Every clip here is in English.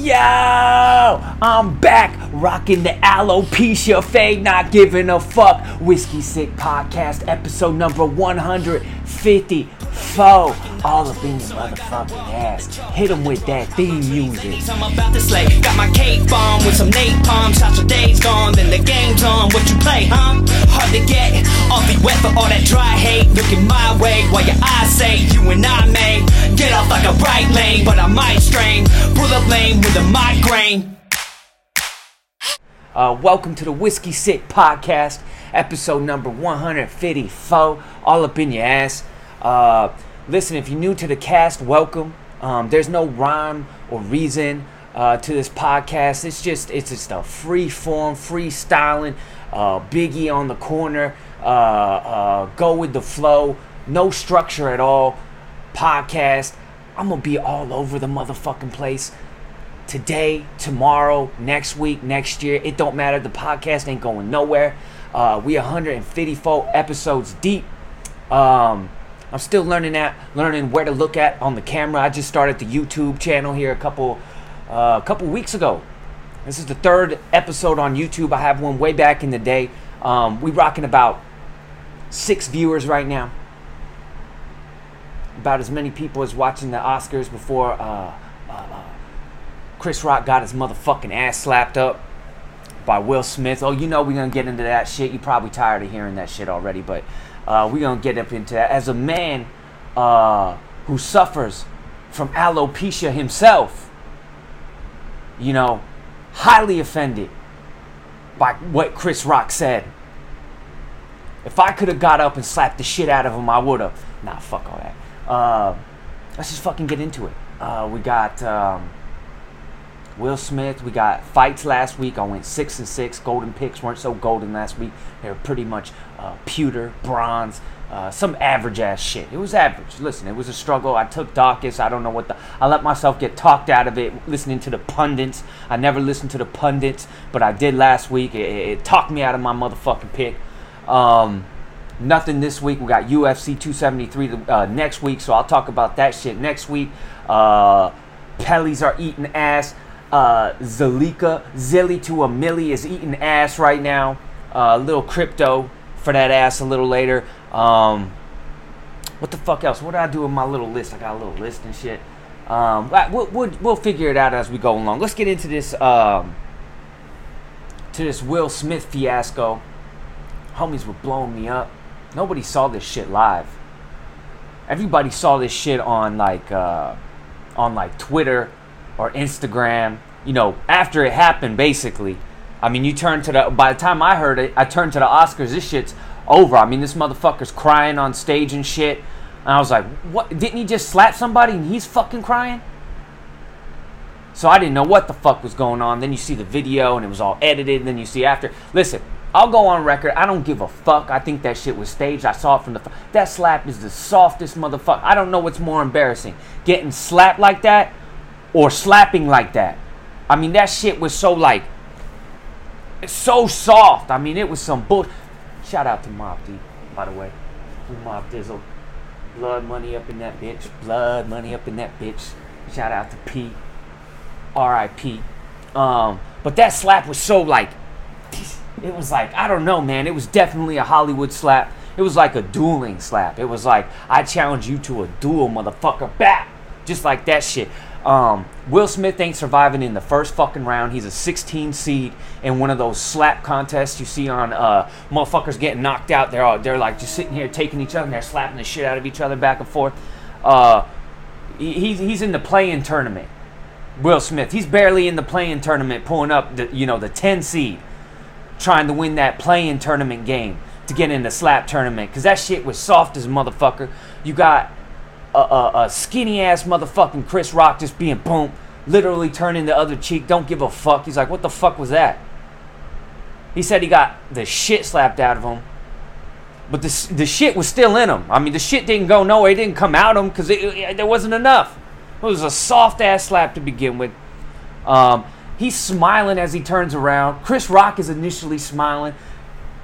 Yo, I'm back rocking the alopecia fade, not giving a fuck. Whiskey Sick Podcast, episode number 154. All up in your motherfucking ass. Hit 'em with that theme music. I'm about to slay. Got my cake bomb with some napalm. Shots your days gone, then the game's on. What you play, huh? Hard to get. Off be wet for all that dry hate. Looking my way while your eyes say you and I may get off like a right lane, but I might strain. Pull up lane with a migraine. Uh, welcome to the Whiskey Sick Podcast, episode number 154. All up in your ass. Uh, listen, if you're new to the cast, welcome. Um, there's no rhyme or reason uh, to this podcast. It's just it's just a free form, freestyling. Uh, Biggie on the corner. Uh, uh, go with the flow. No structure at all. Podcast. I'm gonna be all over the motherfucking place today, tomorrow, next week, next year. It don't matter. The podcast ain't going nowhere. Uh, we 154 episodes deep. Um, I'm still learning that, learning where to look at on the camera. I just started the YouTube channel here a couple, uh, a couple weeks ago. This is the third episode on YouTube. I have one way back in the day. Um, we rocking about six viewers right now. About as many people as watching the Oscars before uh, Chris Rock got his motherfucking ass slapped up by Will Smith. Oh, you know we're gonna get into that shit. You're probably tired of hearing that shit already, but uh, we're gonna get up into that. As a man uh, who suffers from alopecia himself, you know, highly offended by what Chris Rock said. If I could have got up and slapped the shit out of him, I would have. Nah, fuck all that. Uh, let's just fucking get into it. Uh, we got. Um, Will Smith. We got fights last week. I went six and six. Golden picks weren't so golden last week. They were pretty much uh, pewter, bronze, uh, some average ass shit. It was average. Listen, it was a struggle. I took Dawkins. I don't know what the. I let myself get talked out of it listening to the pundits. I never listened to the pundits, but I did last week. It, it, talked me out of my motherfucking pick. Um, nothing this week. We got UFC 273 uh, next week, so I'll talk about that shit next week. Uh, Pellies are eating ass. Uh, Zalika, Zilly to a Millie is eating ass right now. A uh, little crypto for that ass a little later. Um, what the fuck else? What did I do with my little list? I got a little list and shit. Um, we'll, we'll, we'll figure it out as we go along. Let's get into this um, to this Will Smith fiasco. Homies were blowing me up. Nobody saw this shit live. Everybody saw this shit on like uh, on like Twitter or Instagram, you know, after it happened, basically. I mean, you turn to the, by the time I heard it, I turned to the Oscars, this shit's over. I mean, this motherfucker's crying on stage and shit. And I was like, what? Didn't he just slap somebody and he's fucking crying? So I didn't know what the fuck was going on. Then you see the video and it was all edited. And then you see after. Listen, I'll go on record. I don't give a fuck. I think that shit was staged. I saw it from the. That slap is the softest motherfucker. I don't know what's more embarrassing. Getting slapped like that or slapping like that. I mean, that shit was so like, so soft. I mean, it was some bull. Shout out to Mob by the way. Mob Dizzle. Blood money up in that bitch. Blood money up in that bitch. Shout out to Pete. R.I.P. Um, but that slap was so like, it was like, I don't know, man. It was definitely a Hollywood slap. It was like a dueling slap. It was like, I challenge you to a duel, motherfucker. Bat! Just like that shit. Um, Will Smith ain't surviving in the first fucking round. He's a 16 seed in one of those slap contests you see on uh, motherfuckers getting knocked out. They're all, they're like just sitting here taking each other and they're slapping the shit out of each other back and forth. Uh, he, he's in the play-in tournament. Will Smith. He's barely in the play-in tournament, pulling up the you know the 10 seed, trying to win that play-in tournament game to get in the slap tournament. Cause that shit was soft as motherfucker. You got a, a, a skinny ass motherfucking Chris Rock just being boom, literally turning the other cheek. Don't give a fuck. He's like, what the fuck was that? He said he got the shit slapped out of him, but the the shit was still in him. I mean, the shit didn't go nowhere. It didn't come out of him because there wasn't enough. It was a soft ass slap to begin with. Um, he's smiling as he turns around. Chris Rock is initially smiling.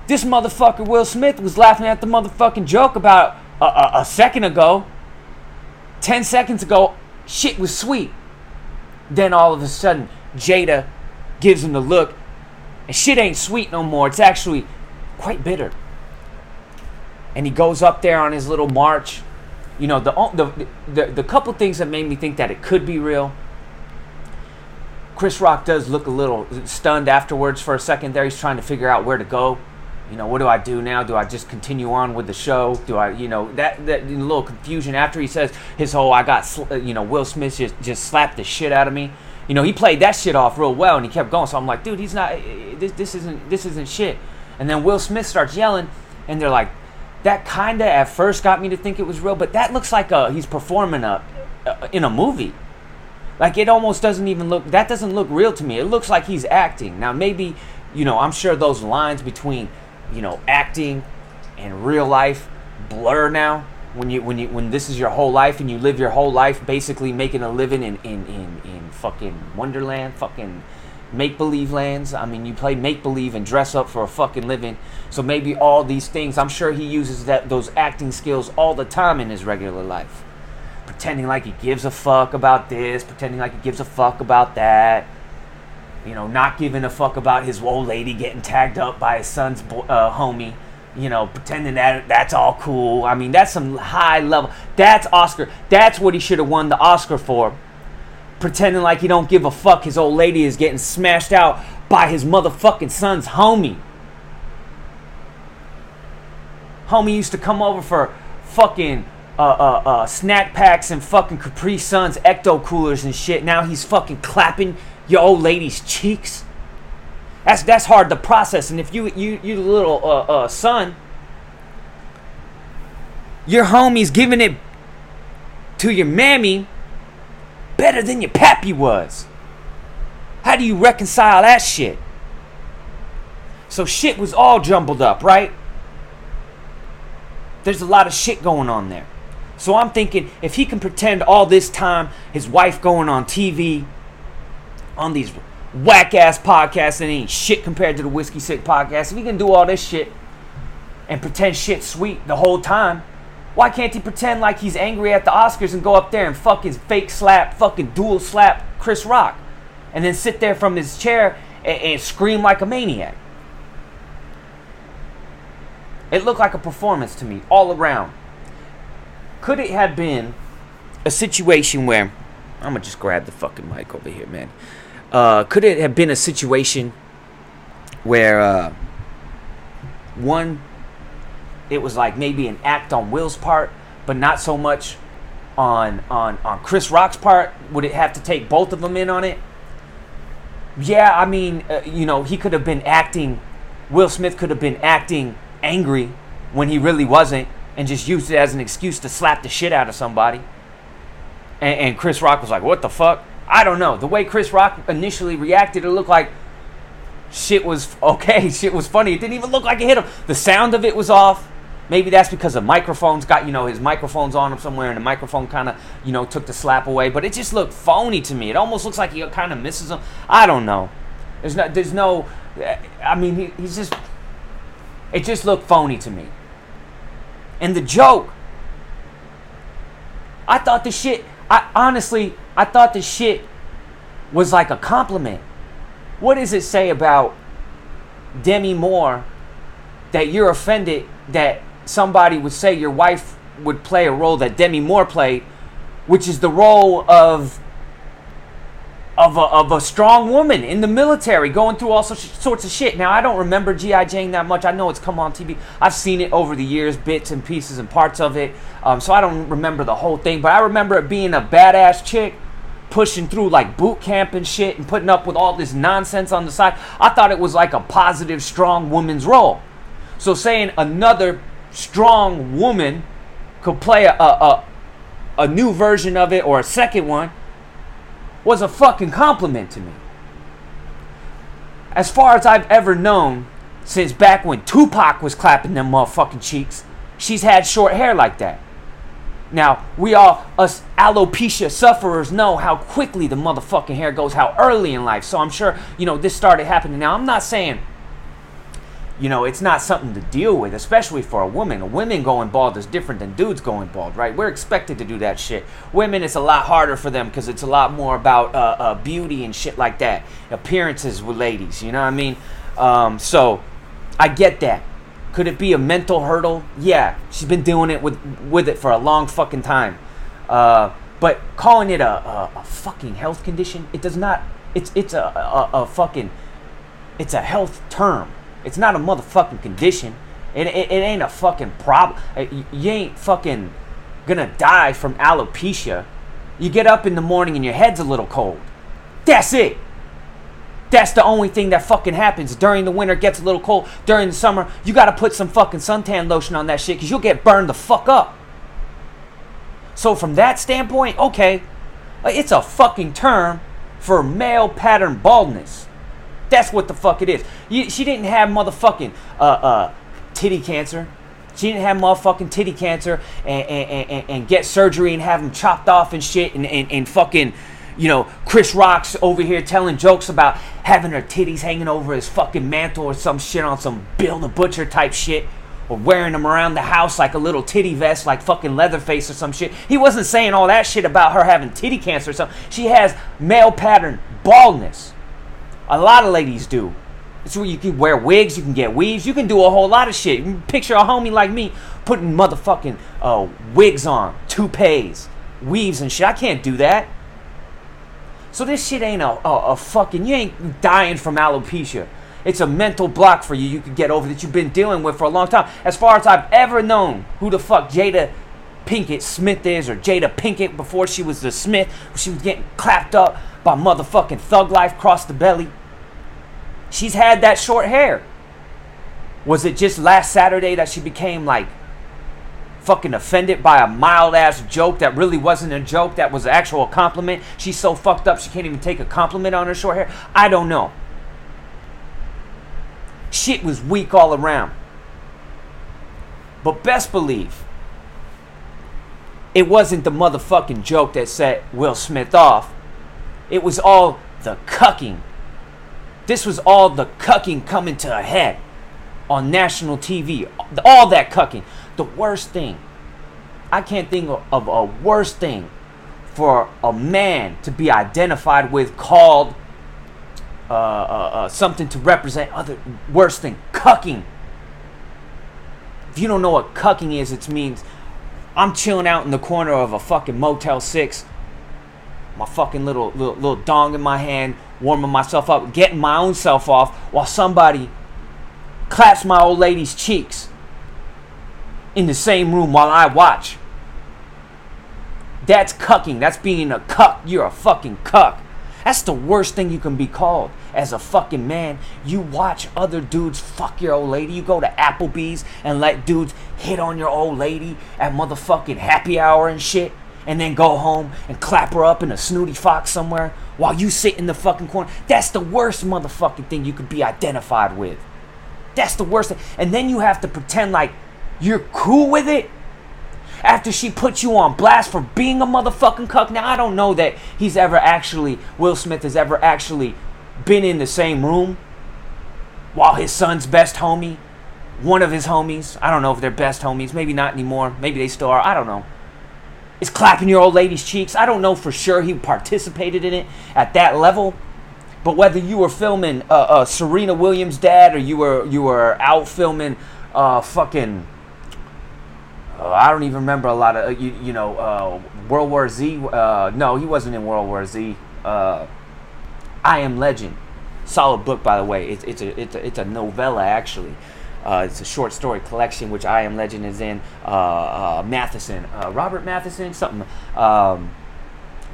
This motherfucker Will Smith was laughing at the motherfucking joke about a, a, a second ago. 10 seconds ago, shit was sweet. then all of a sudden, Jada gives him the look, and shit ain't sweet no more. It's actually quite bitter. And he goes up there on his little march. You know, the the the, the couple things that made me think that it could be real. Chris Rock does look a little stunned afterwards for a second there. He's trying to figure out where to go. You know, what do I do now? Do I just continue on with the show? Do I, you know, that that little confusion after he says his whole I got, uh, you know, Will Smith just just slapped the shit out of me. You know, he played that shit off real well and he kept going. So I'm like, dude, he's not. Uh, uh, this this isn't this isn't shit. And then Will Smith starts yelling, and they're like, that kinda at first got me to think it was real, but that looks like a he's performing a, a in a movie. Like it almost doesn't even look that doesn't look real to me. It looks like he's acting. Now maybe, you know, I'm sure those lines between, you know, acting and real life blur now. When you when you when this is your whole life and you live your whole life basically making a living in in in, in fucking Wonderland, fucking make believe lands. I mean, you play make believe and dress up for a fucking living. So maybe all these things, I'm sure he uses that those acting skills all the time in his regular life. Pretending like he gives a fuck about this, pretending like he gives a fuck about that. You know, not giving a fuck about his old lady getting tagged up by his son's uh, homie. You know, pretending that that's all cool. I mean, that's some high level. That's Oscar. That's what he should have won the Oscar for pretending like he don't give a fuck his old lady is getting smashed out by his motherfucking son's homie. Homie used to come over for fucking uh, uh, uh, snack packs and fucking Capri Suns ecto coolers and shit. Now he's fucking clapping your old lady's cheeks. That's that's hard to process. And if you you you little uh, uh, son, your homie's giving it to your mammy better than your pappy was. How do you reconcile that shit? So shit was all jumbled up, right? There's a lot of shit going on there. So I'm thinking if he can pretend all this time his wife going on TV on these whack ass podcasts and ain't shit compared to the Whiskey Sick podcast, if he can do all this shit and pretend shit sweet the whole time, why can't he pretend like he's angry at the Oscars and go up there and fucking fake slap, fucking dual slap Chris Rock? And then sit there from his chair and, and scream like a maniac? It looked like a performance to me, all around. Could it have been a situation where. I'm gonna just grab the fucking mic over here, man. Uh, could it have been a situation where uh, one it was like maybe an act on Will's part, but not so much on on on Chris Rock's part. Would it have to take both of them in on it? Yeah, I mean, uh, you know, he could have been acting. Will Smith could have been acting angry when he really wasn't, and just used it as an excuse to slap the shit out of somebody. And, and Chris Rock was like, "What the fuck?" I don't know. The way Chris Rock initially reacted, it looked like shit was okay. Shit was funny. It didn't even look like it hit him. The sound of it was off. Maybe that's because the microphone's got, you know, his microphone's on him somewhere and the microphone kind of, you know, took the slap away. But it just looked phony to me. It almost looks like he kind of misses him. I don't know. There's no, there's no, eh, I mean, he, he's just, it just looked phony to me. And the joke, I thought the shit, I honestly, I thought the shit was like a compliment. What does it say about Demi Moore that you're offended that somebody would say your wife would play a role that Demi Moore played, which is the role of of a, of a strong woman in the military going through all sorts of shit. Now, I don't remember G.I. Jane that much. I know it's come on TV. I've seen it over the years, bits and pieces and parts of it. Um, so I don't remember the whole thing. But I remember it being a badass chick pushing through like boot camp and shit and putting up with all this nonsense on the side. I thought it was like a positive, strong woman's role. So saying another strong woman could play a, a, a, new version of it or a second one was a fucking compliment to me. As far as I've ever known, since back when Tupac was clapping them motherfucking cheeks, she's had short hair like that. Now, we all, us alopecia sufferers, know how quickly the motherfucking hair goes, how early in life. So I'm sure, you know, this started happening. Now, I'm not saying you know, it's not something to deal with, especially for a woman. A women going bald is different than dudes going bald, right? We're expected to do that shit. Women, it's a lot harder for them because it's a lot more about uh, uh, beauty and shit like that, appearances with ladies. You know what I mean? Um, so, I get that. Could it be a mental hurdle? Yeah, she's been doing it with with it for a long fucking time. Uh, but calling it a, a, a, fucking health condition, it does not. It's it's a, a, a fucking. It's a health term it's not a motherfucking condition. It, it, it ain't a fucking problem. Uh, you ain't fucking gonna die from alopecia. You get up in the morning and your head's a little cold. That's it. That's the only thing that fucking happens. During the winter, gets a little cold. During the summer, you gotta put some fucking suntan lotion on that shit because you'll get burned the fuck up. So, from that standpoint, okay, it's a fucking term for male pattern baldness. That's what the fuck it is. You, she didn't have motherfucking uh, uh, titty cancer. She didn't have motherfucking titty cancer and, and, and, and get surgery and have them chopped off and shit and, and, and fucking, you know, Chris Rock's over here telling jokes about having her titties hanging over his fucking mantle or some shit on some Bill the Butcher type shit. Or wearing them around the house like a little titty vest, like fucking Leatherface or some shit. He wasn't saying all that shit about her having titty cancer or something. She has male pattern baldness. A lot of ladies do. It's where you can wear wigs, you can get weaves, you can do a whole lot of shit. You picture a homie like me putting motherfucking uh, wigs on, toupees, weaves and shit. I can't do that. So this shit ain't a, a, a fucking, you ain't dying from alopecia. It's a mental block for you you could get over that you've been dealing with for a long time. As far as I've ever known who the fuck Jada Pinkett Smith is, or Jada Pinkett before she was the Smith, she was getting clapped up by motherfucking Thug Life Cross the Belly. She's had that short hair. Was it just last Saturday that she became like fucking offended by a mild ass joke that really wasn't a joke, that was an actual compliment? She's so fucked up she can't even take a compliment on her short hair? I don't know. Shit was weak all around. But best believe it wasn't the motherfucking joke that set Will Smith off. It was all the cucking. This was all the cucking coming to a head on national TV. All that cucking. The worst thing. I can't think of a worse thing for a man to be identified with called uh, uh, uh, something to represent other worse thing cucking if you don't know what cucking is it means i'm chilling out in the corner of a fucking motel 6 my fucking little, little little dong in my hand, warming myself up, getting my own self off while somebody claps my old lady's cheeks in the same room while I watch. That's cucking. That's being a cuck. You're a fucking cuck. That's the worst thing you can be called as a fucking man. You watch other dudes fuck your old lady. You go to Applebee's and let dudes hit on your old lady at motherfucking happy hour and shit and then go home and clap her up in a snooty fox somewhere while you sit in the fucking corner. That's the worst motherfucking thing you could be identified with. That's the worst thing. And then you have to pretend like you're cool with it after she put you on blast for being a motherfucking cuck. Now, I don't know that he's ever actually, Will Smith has ever actually been in the same room while his son's best homie, one of his homies, I don't know if they're best homies, maybe not anymore, maybe they still are, I don't know is clapping your old lady's cheeks. I don't know for sure he participated in it at that level, but whether you were filming uh, uh, Serena Williams' dad or you were you were out filming uh, fucking uh, I don't even remember a lot of uh, you, you know uh, World War Z. no, he wasn't in World War Z. I Am Legend, solid book by the way. It's it's a it's a, it's a novella actually. Uh, it's a short story collection, which I Am Legend is in. Uh, uh, Matheson, uh, Robert Matheson, something um,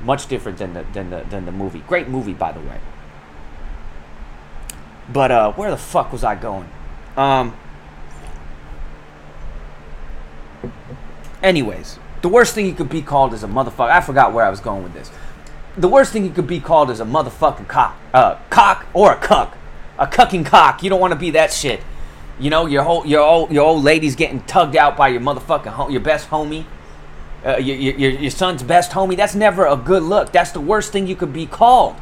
much different than the, than the than the movie. Great movie, by the way. But uh, where the fuck was I going? Um, anyways, the worst thing you could be called is a motherfucker. I forgot where I was going with this. The worst thing you could be called is a motherfucking cock, uh, cock or a cuck, a cucking cock. You don't want to be that shit. You know, your whole your old your old lady's getting tugged out by your motherfucking your best homie, uh, your, your your son's best homie. That's never a good look. That's the worst thing you could be called.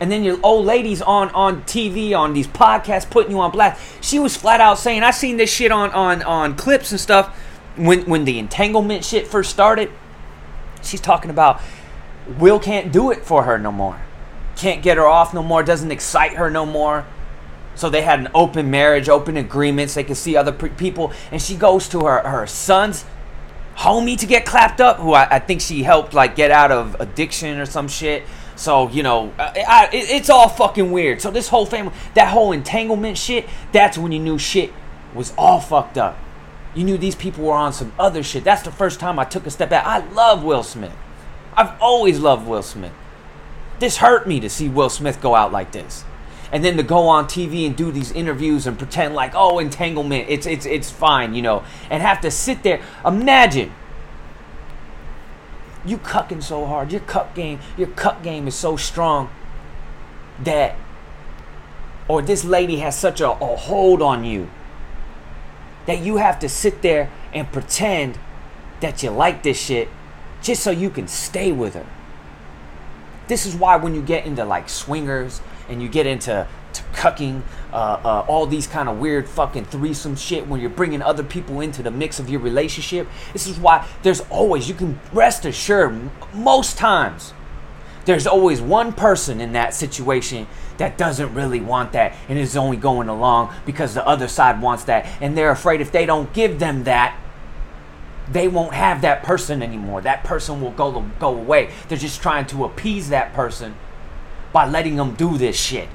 And then your old ladies on on TV on these podcasts putting you on blast. She was flat out saying, "I seen this shit on on on clips and stuff when when the entanglement shit first started." She's talking about Will can't do it for her no more. Can't get her off no more. Doesn't excite her no more. So they had an open marriage, open agreements. They could see other pre- people, and she goes to her her son's homie to get clapped up, who I, I think she helped like get out of addiction or some shit. So you know, I, I, it's all fucking weird. So this whole family, that whole entanglement shit, that's when you knew shit was all fucked up. You knew these people were on some other shit. That's the first time I took a step back. I love Will Smith. I've always loved Will Smith. This hurt me to see Will Smith go out like this. And then to go on TV and do these interviews and pretend like, oh, entanglement, it's it's it's fine, you know, and have to sit there. Imagine you cucking so hard. Your cuck game, your cuck game is so strong that or this lady has such a, a hold on you that you have to sit there and pretend that you like this shit just so you can stay with her. This is why when you get into like swingers and you get into to cucking, uh, uh, all these kind of weird fucking threesome shit, when you're bringing other people into the mix of your relationship, this is why there's always, you can rest assured, most times, there's always one person in that situation that doesn't really want that and is only going along because the other side wants that. And they're afraid if they don't give them that, they won't have that person anymore. That person will go go away. They're just trying to appease that person by letting them do this shit.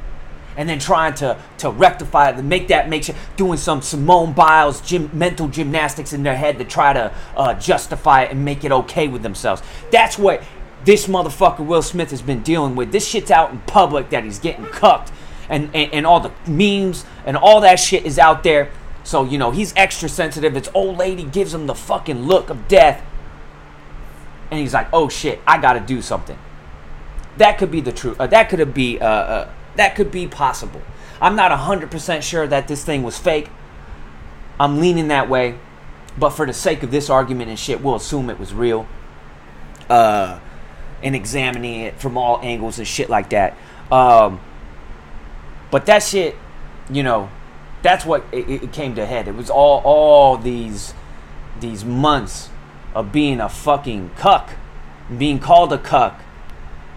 And then trying to, to rectify it, make that make sure, doing some Simone Biles gym, mental gymnastics in their head to try to uh, justify it and make it okay with themselves. That's what this motherfucker Will Smith has been dealing with. This shit's out in public that he's getting cucked. And, and, and all the memes and all that shit is out there. So, you know, he's extra sensitive. His old lady gives him the fucking look of death. And he's like, oh shit, I gotta do something. That could be the truth. Uh, that could be, uh, uh, that could be possible. I'm not 100% sure that this thing was fake. I'm leaning that way. But for the sake of this argument and shit, we'll assume it was real. Uh, and examining it from all angles and shit like that. Um, but that shit, you know, that's what it, it came to head. It was all all these these months of being a fucking cuck, being called a cuck,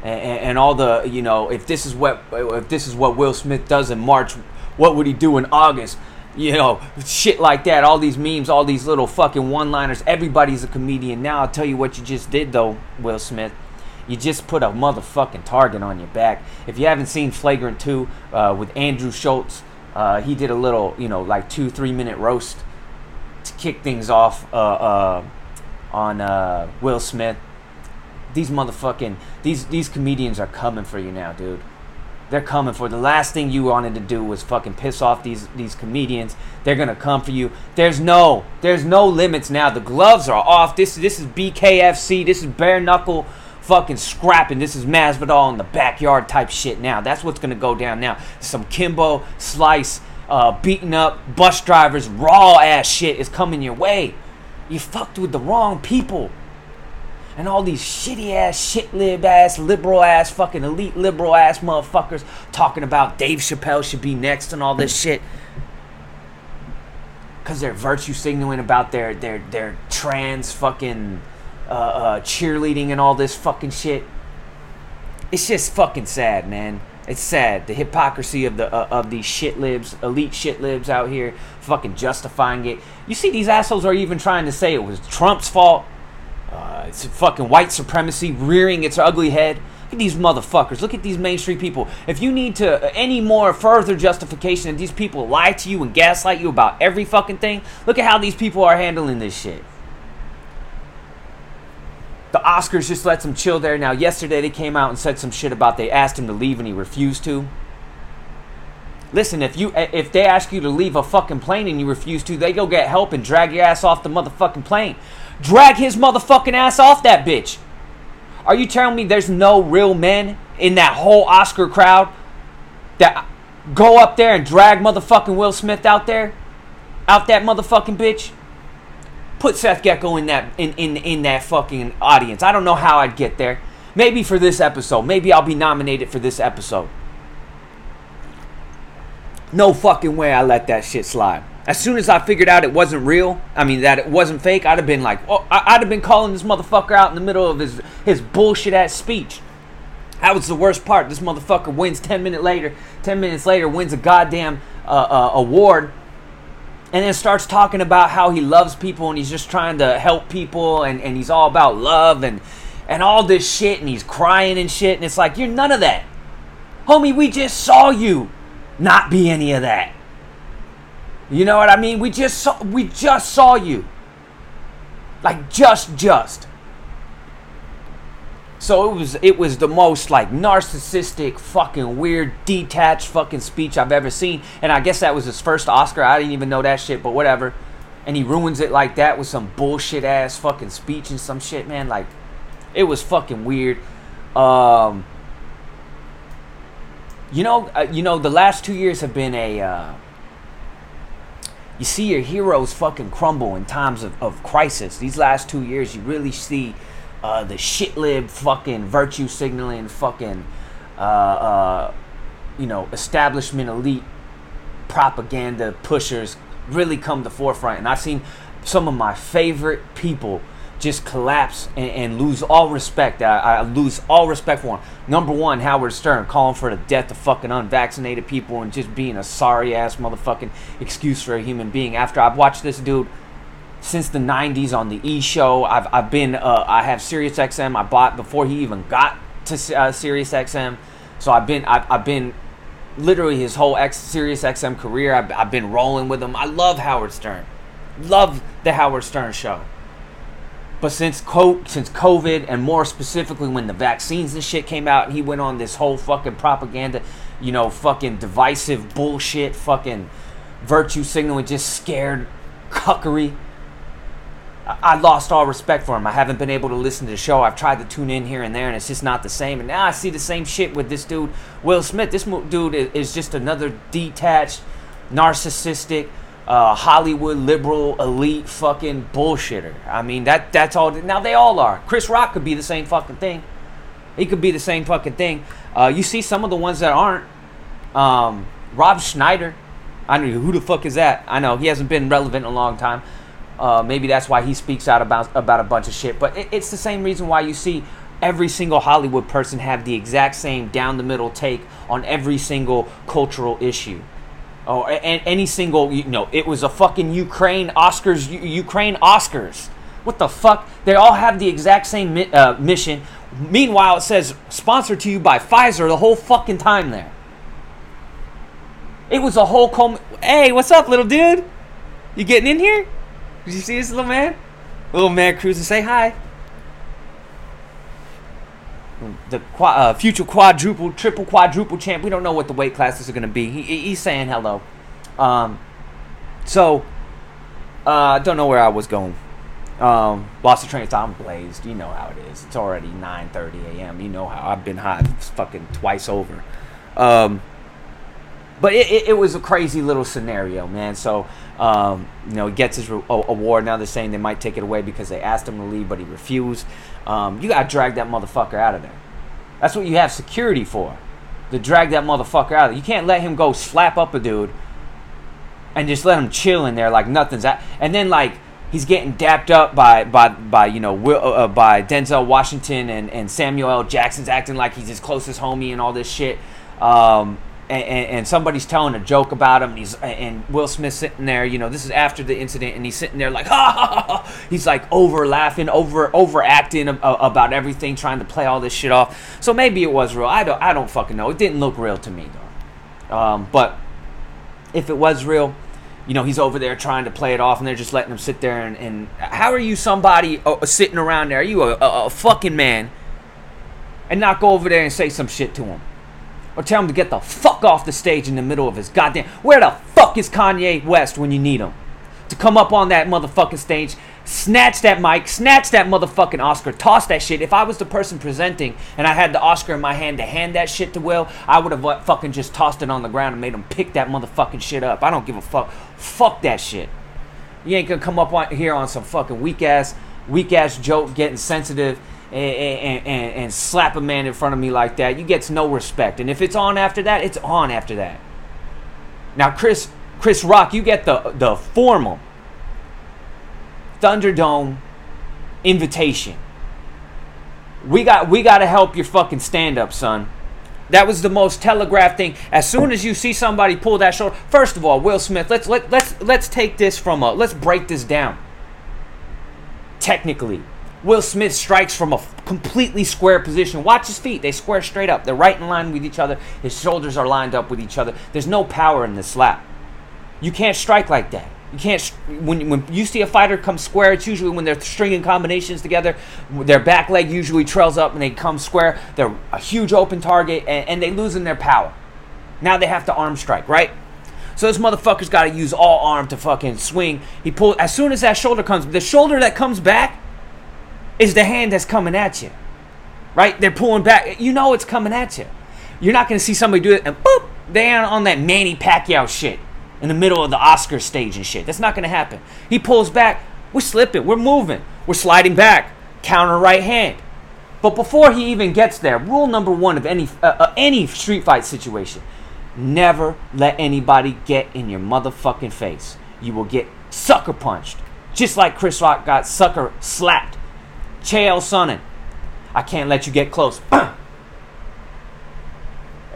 and, and, all the you know if this is what if this is what Will Smith does in March, what would he do in August? You know, shit like that. All these memes, all these little fucking one-liners. Everybody's a comedian now. I'll tell you what you just did though, Will Smith. You just put a motherfucking target on your back. If you haven't seen Flagrant 2 uh, with Andrew Schulz, uh, he did a little, you know, like two, three minute roast to kick things off uh, uh on uh, Will Smith. These motherfucking these these comedians are coming for you now, dude. They're coming for the last thing you wanted to do was fucking piss off these these comedians. They're gonna come for you. There's no there's no limits now. The gloves are off. This this is BKFC. This is bare knuckle fucking scrapping. This is Masvidal in the backyard type shit now. That's what's gonna go down now. Some Kimbo slice, uh, beating up bus drivers, raw ass shit is coming your way. You fucked with the wrong people. And all these shitty ass, shit lib ass, liberal ass, fucking elite liberal ass motherfuckers talking about Dave Chappelle should be next and all this shit. Cause they're virtue signaling about their their their trans fucking uh, uh, cheerleading and all this fucking shit. It's just fucking sad, man. It's sad the hypocrisy of the uh, of these shit libs, elite shit libs out here, fucking justifying it. You see, these assholes are even trying to say it was Trump's fault. Uh, it's fucking white supremacy rearing its ugly head. Look at these motherfuckers. Look at these mainstream people. If you need to uh, any more further justification that these people lie to you and gaslight you about every fucking thing, look at how these people are handling this shit Oscars just lets him chill there. Now, yesterday they came out and said some shit about they asked him to leave and he refused to. Listen, if you eh, if they ask you to leave a fucking plane and you refuse to, they go get help and drag your ass off the motherfucking plane. Drag his motherfucking ass off that bitch. Are you telling me there's no real men in that whole Oscar crowd that go up there and drag motherfucking Will Smith out there? Out that motherfucking bitch? Put Seth Gecko in that in, in in that fucking audience. I don't know how I'd get there. maybe for this episode. Maybe I'll be nominated for this episode. No fucking way I let that shit slide. As soon as I figured out it wasn't real, I mean that it wasn't fake, I'd have been like, oh, I'd have been calling this motherfucker out in the middle of his his bullshit ass speech. That was the worst part. This motherfucker wins ten minutes later. Ten minutes later, wins a goddamn uh, uh, award, and then starts talking about how he loves people and he's just trying to help people and, and he's all about love and and all this shit and he's crying and shit and it's like you're none of that, homie. We just saw you not be any of that. You know what I mean? We just saw we just saw you. Like just just. So it was it was the most like narcissistic, fucking weird, detached fucking speech I've ever seen. And I guess that was his first Oscar. I didn't even know that shit, but whatever. And he ruins it like that with some bullshit ass fucking speech and some shit, man. Like it was fucking weird. Um You know, uh, you know the last 2 years have been a uh you see your heroes fucking crumble in times of, of crisis. These last two years, you really see uh, the shit lib fucking virtue signaling, fucking, uh, uh, you know, establishment elite propaganda pushers really come to forefront. And I've seen some of my favorite people just collapse and, and lose all respect. I, I lose all respect for him. Number one, Howard Stern calling for the death of fucking unvaccinated people and just being a sorry ass motherfucking excuse for a human being. After I've watched this dude since the 90s on the E show, I've, I've been, uh, I have Sirius XM. I bought before he even got to uh, Sirius XM. So I've been, I've, I've been literally his whole X Sirius XM career. I've, I've been rolling with him. I love Howard Stern. Love the Howard Stern show. But since since COVID and more specifically when the vaccines and shit came out, he went on this whole fucking propaganda, you know, fucking divisive bullshit, fucking virtue signaling, just scared cuckery. I-, lost all respect for him. I haven't been able to listen to the show. I've tried to tune in here and there, and it's just not the same. And now I see the same shit with this dude, Will Smith. This dude is, just another detached, narcissistic, uh, Hollywood liberal elite fucking bullshitter. I mean that that's all. Now they all are. Chris Rock could be the same fucking thing. He could be the same fucking thing. Uh, you see some of the ones that aren't. Um, Rob Schneider. I know who the fuck is that. I know he hasn't been relevant in a long time. Uh, maybe that's why he speaks out about about a bunch of shit. But it, it's the same reason why you see every single Hollywood person have the exact same down the middle take on every single cultural issue. Oh, and any single, you know, it was a fucking Ukraine Oscars, U- Ukraine Oscars. What the fuck? They all have the exact same mi- uh, mission. Meanwhile, it says sponsored to you by Pfizer the whole fucking time there. It was a whole com. Hey, what's up, little dude? You getting in here? Did you see this little man? Little man cruising. Say hi. The uh, future quadruple, triple quadruple champ. We don't know what the weight classes are going to be. He, he- he's saying hello. Um, so, uh, don't know where I was going. Um, lost the train of thought. I'm blazed. You know how it is. It's already 9:30 a.m. You know how I've been hot fucking twice over. Um, but it, it, it was a crazy little scenario, man. So, um, you know, he gets his re- award. Now they're saying they might take it away because they asked him to leave, but he refused. Um, you gotta drag that motherfucker out of there. That's what you have security for. To drag that motherfucker out. You can't let him go slap up a dude and just let him chill in there like nothing's. And then like he's getting dapped up by by by you know Will, uh, uh, by Denzel Washington and and Samuel L. Jackson's acting like he's his closest homie and all this shit. Um, and, and, somebody's telling a joke about him, and he's and Will Smith sitting there. You know, this is after the incident, and he's sitting there like, ha ha ha. ha. He's like over laughing, over overacting ab- about everything, trying to play all this shit off. So maybe it was real. I don't I don't fucking know. It didn't look real to me though. Um, but if it was real, you know, he's over there trying to play it off, and they're just letting him sit there. And, and how are you somebody uh, sitting around there? Are you a, a, a fucking man? And not go over there and say some shit to him, or tell him to get the fuck off the stage in the middle of his goddamn. Where the fuck is Kanye West when you need him? To come up on that motherfucking stage, snatch that mic, snatch that motherfucking Oscar, toss that shit. If I was the person presenting and I had the Oscar in my hand to hand that shit to Will, I would have fucking just tossed it on the ground and made him pick that motherfucking shit up. I don't give a fuck. Fuck that shit. You ain't gonna come up on here on some fucking weak ass, weak ass joke, getting sensitive, and, and, and, slap a man in front of me like that, you get no respect. And if it's on after that, it's on after that. Now, Chris Chris Rock, you get the the formal Thunderdome invitation. We got we got to help your fucking stand up, son. That was the most telegraphed thing. As soon as you see somebody pull that shoulder, first of all, Will Smith, let's let, let's let's take this from a let's break this down. Technically, Will Smith strikes from a completely square position. Watch his feet; they square straight up. They're right in line with each other. His shoulders are lined up with each other. There's no power in the slap. You can't strike like that. You can't when when you see a fighter come square. It's usually when they're stringing combinations together. Their back leg usually trails up and they come square. They're a huge open target and, and they lose in their power. Now they have to arm strike, right? So this motherfucker's got to use all arm to fucking swing. He pulls as soon as that shoulder comes. The shoulder that comes back is the hand that's coming at you, right? They're pulling back. You know it's coming at you. You're not gonna see somebody do it and boop. They on that Manny Pacquiao shit in the middle of the Oscar stage and shit. That's not going to happen. He pulls back. We're slipping. We're moving. We're sliding back. Counter right hand. But before he even gets there, rule number one of any uh, uh, any street fight situation: never let anybody get in your motherfucking face. You will get sucker punched, just like Chris Rock got sucker slapped. Chael Sonnen, I can't let you get close.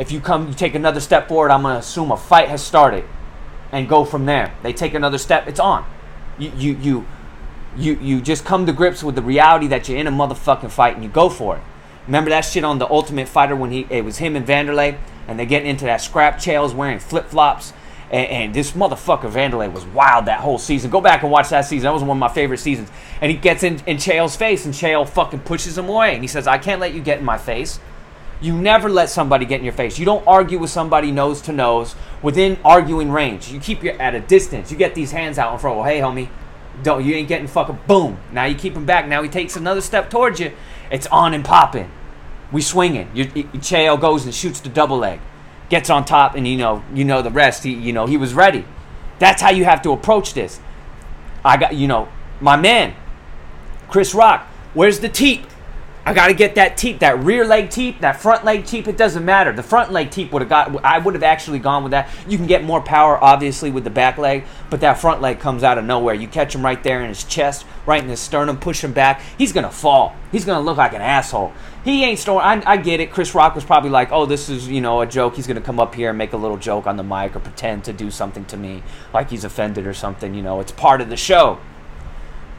if you come, you take another step forward, I'm gonna assume a fight has started and go from there. They take another step, it's on. You you you you you just come to grips with the reality that you're in a motherfucking fight and you go for it. Remember that shit on the Ultimate Fighter when he it was him and Vanderlei and they're getting into that scrap. Chael's wearing flip flops. And, and, this motherfucker Vanderlei was wild that whole season. Go back and watch that season. That was one of my favorite seasons. And he gets in, in Chael's face, and Chael fucking pushes him away. And he says, I can't let you get in my face. You never let somebody get in your face. You don't argue with somebody nose to nose within arguing range. You keep your at a distance. You get these hands out in front. Well, hey, homie, don't you ain't getting fucking boom. Now you keep him back. Now he takes another step towards you. It's on and popping. We swinging. Chael goes and shoots the double leg, gets on top, and you know you know the rest. He you know he was ready. That's how you have to approach this. I got you know my man, Chris Rock. Where's the teep? I got to get that teep, that rear leg teep, that front leg teep. It doesn't matter. The front leg teep would have got. I would have actually gone with that. You can get more power, obviously, with the back leg, but that front leg comes out of nowhere. You catch him right there in his chest, right in his sternum, push him back. He's gonna fall. He's gonna look like an asshole. He ain't storing. I, I get it. Chris Rock was probably like, "Oh, this is you know a joke. He's gonna come up here and make a little joke on the mic or pretend to do something to me, like he's offended or something. You know, it's part of the show."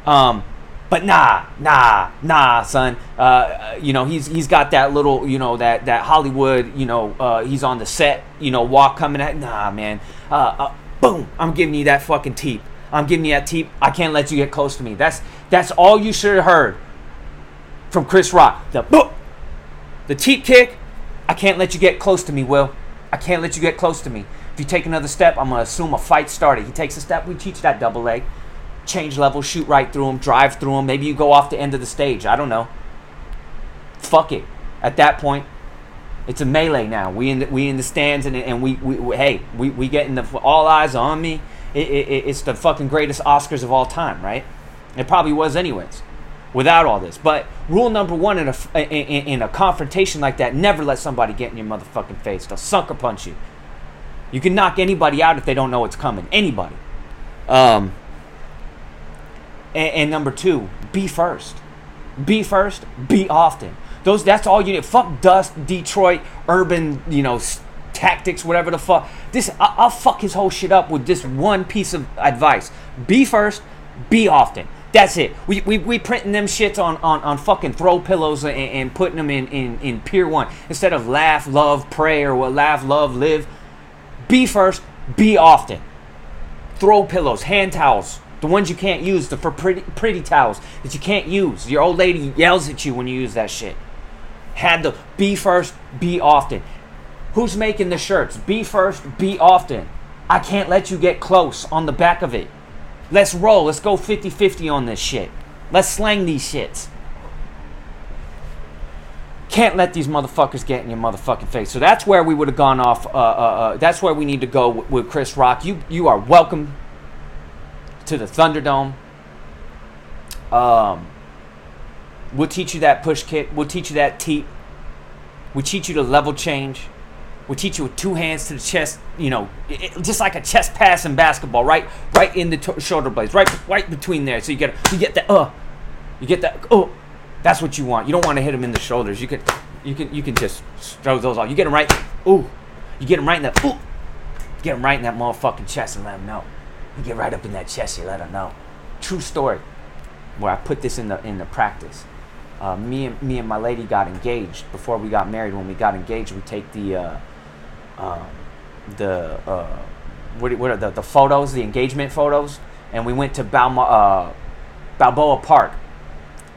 Um, but nah, nah, nah, son. Uh, you know, he's he's got that little, you know, that that Hollywood, you know, uh, he's on the set, you know, walk coming at. Nah, man. Uh, uh, boom! I'm giving you that fucking teep. I'm giving you that teep. I can't let you get close to me. That's that's all you should have heard from Chris Rock. The boom, the teep kick. I can't let you get close to me, Will. I can't let you get close to me. If you take another step, I'm gonna assume a fight started. He takes a step. We teach that double leg change level, shoot right through them, drive through them. Maybe you go off the end of the stage. I don't know. Fuck it. At that point, it's a melee now. We in the, we in the stands and, and we, we, we hey we we getting the all eyes on me. It, it, it's the fucking greatest Oscars of all time, right? It probably was anyways, without all this. But rule number one in a in, in a confrontation like that: never let somebody get in your motherfucking face. They'll sucker punch you. You can knock anybody out if they don't know it's coming. Anybody. Um, and, and number two, be first. Be first, be often. Those that's all you need. Fuck dust, Detroit, urban, you know, tactics, whatever the fuck. This I, I'll fuck his whole shit up with this one piece of advice. Be first, be often. That's it. We, we, we printing them shits on, on, on fucking throw pillows and, and putting them in, in, in Pier 1 instead of laugh, love, pray, or what laugh, love, live. Be first, be often. Throw pillows, hand towels, the ones you can't use, the for pretty pretty towels that you can't use. Your old lady yells at you when you use that shit. Had to be first, be often. Who's making the shirts? Be first, be often. I can't let you get close on the back of it. Let's roll. Let's go 50 50 on this shit. Let's slang these shits. Can't let these motherfuckers get in your motherfucking face. So that's where we would have gone off. Uh, uh, uh, that's where we need to go with, with Chris Rock. You you are welcome to the Thunderdome. Um, We'll teach you that push kick. We'll teach you that teep. We teach you the level change. We teach you with two hands to the chest. You know, it, just like a chest pass in basketball, right, right in the shoulder blades, right, right between there. So you get, you get that, uh, you get that, oh, that's what you want. You don't want to hit them in the shoulders. You can, you can, you can just throw those off. You get them right, ooh, you get them right in the, ooh, get them right in that motherfucking chest and let them know. You get right up in that chest, you let them know. True story. Where I put this in the in the practice. Uh, me and me and my lady got engaged before we got married. When we got engaged, we take the uh, um, the uh, what, what are the, the photos, the engagement photos, and we went to Balmo- uh, Balboa Park.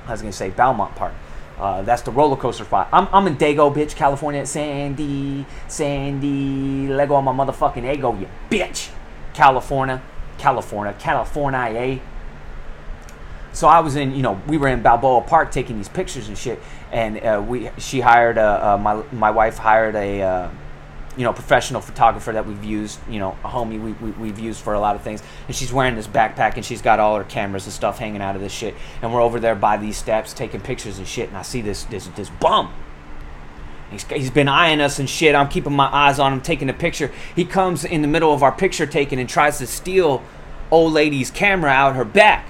I was gonna say Belmont Park. Uh, that's the roller coaster spot. I'm, I'm in Dago, bitch, California. Sandy, Sandy, Lego on my motherfucking ego, you bitch. California, California, California, eh? So I was in, you know, we were in Balboa Park taking these pictures and shit, and uh, we, she hired, a, uh, my, my wife hired a, uh, you know, professional photographer that we've used, you know, a homie we, we, we've used for a lot of things. And she's wearing this backpack and she's got all her cameras and stuff hanging out of this shit. And we're over there by these steps taking pictures and shit. And I see this this this bum. He's, he's been eyeing us and shit. I'm keeping my eyes on him, taking a picture. He comes in the middle of our picture taking and tries to steal old lady's camera out her back,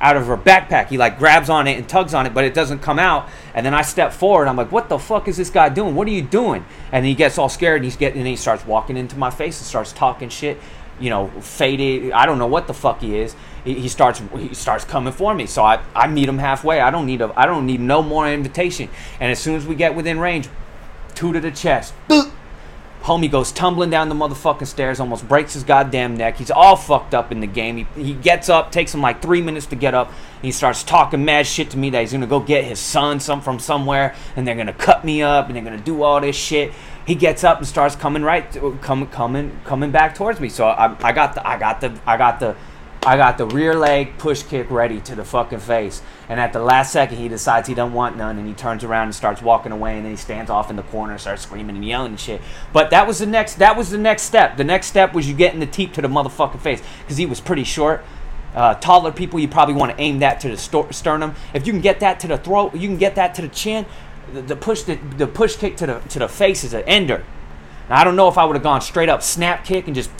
out of her backpack. He like grabs on it and tugs on it, but it doesn't come out. And then I step forward. I'm like, "What the fuck is this guy doing? What are you doing?" And he gets all scared. And he's getting. And he starts walking into my face and starts talking shit. You know, faded. I don't know what the fuck he is. He, he starts. He starts coming for me. So I, I meet him halfway. I don't need a. I don't need no more invitation. And as soon as we get within range, two to the chest. Boop. Homie goes tumbling down the motherfucking stairs, almost breaks his goddamn neck. He's all fucked up in the game. He, he gets up, takes him like three minutes to get up. He starts talking mad shit to me that he's gonna go get his son some from somewhere, and they're gonna cut me up, and they're gonna do all this shit. He gets up and starts coming right, uh, coming, coming, coming back towards me. So I, I got the, I got the, I got the, I got the rear leg push kick ready to the fucking face. And at the last second, he decides he don't want none, and he turns around and starts walking away, and then he stands off in the corner, and starts screaming and yelling and shit. But that was the next. That was the next step. The next step was you getting the teep to the motherfucking face because he was pretty short. Uh, taller people, you probably want to aim that to the sto- sternum. If you can get that to the throat, you can get that to the chin. The, the push, the, the push kick to the to the face is an ender. Now I don't know if I would have gone straight up snap kick and just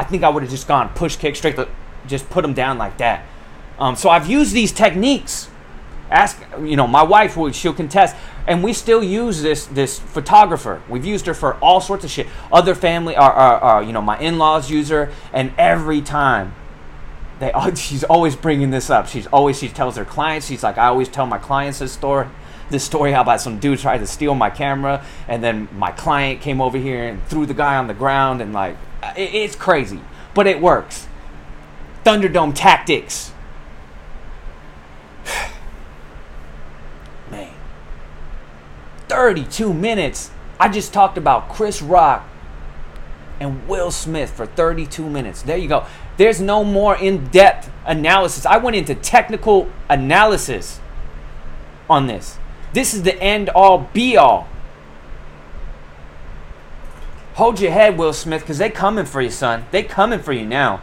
I think I would have just gone push kick straight to just put him down like that. Um, so I've used these techniques. Ask you know my wife will she'll contest, and we still use this this photographer. We've used her for all sorts of shit. Other family, or, or, or you know my in-laws use her, and every time they she's always bringing this up. She's always she tells her clients. She's like I always tell my clients this story. This story how about some dude tried to steal my camera, and then my client came over here and threw the guy on the ground, and like it, it's crazy, but it works. Thunderdome tactics. Man. 32 minutes. I just talked about Chris Rock and Will Smith for 32 minutes. There you go. There's no more in depth analysis. I went into technical analysis on this. This is the end all be all. Hold your head, Will Smith, because they coming for you, son. They coming for you now.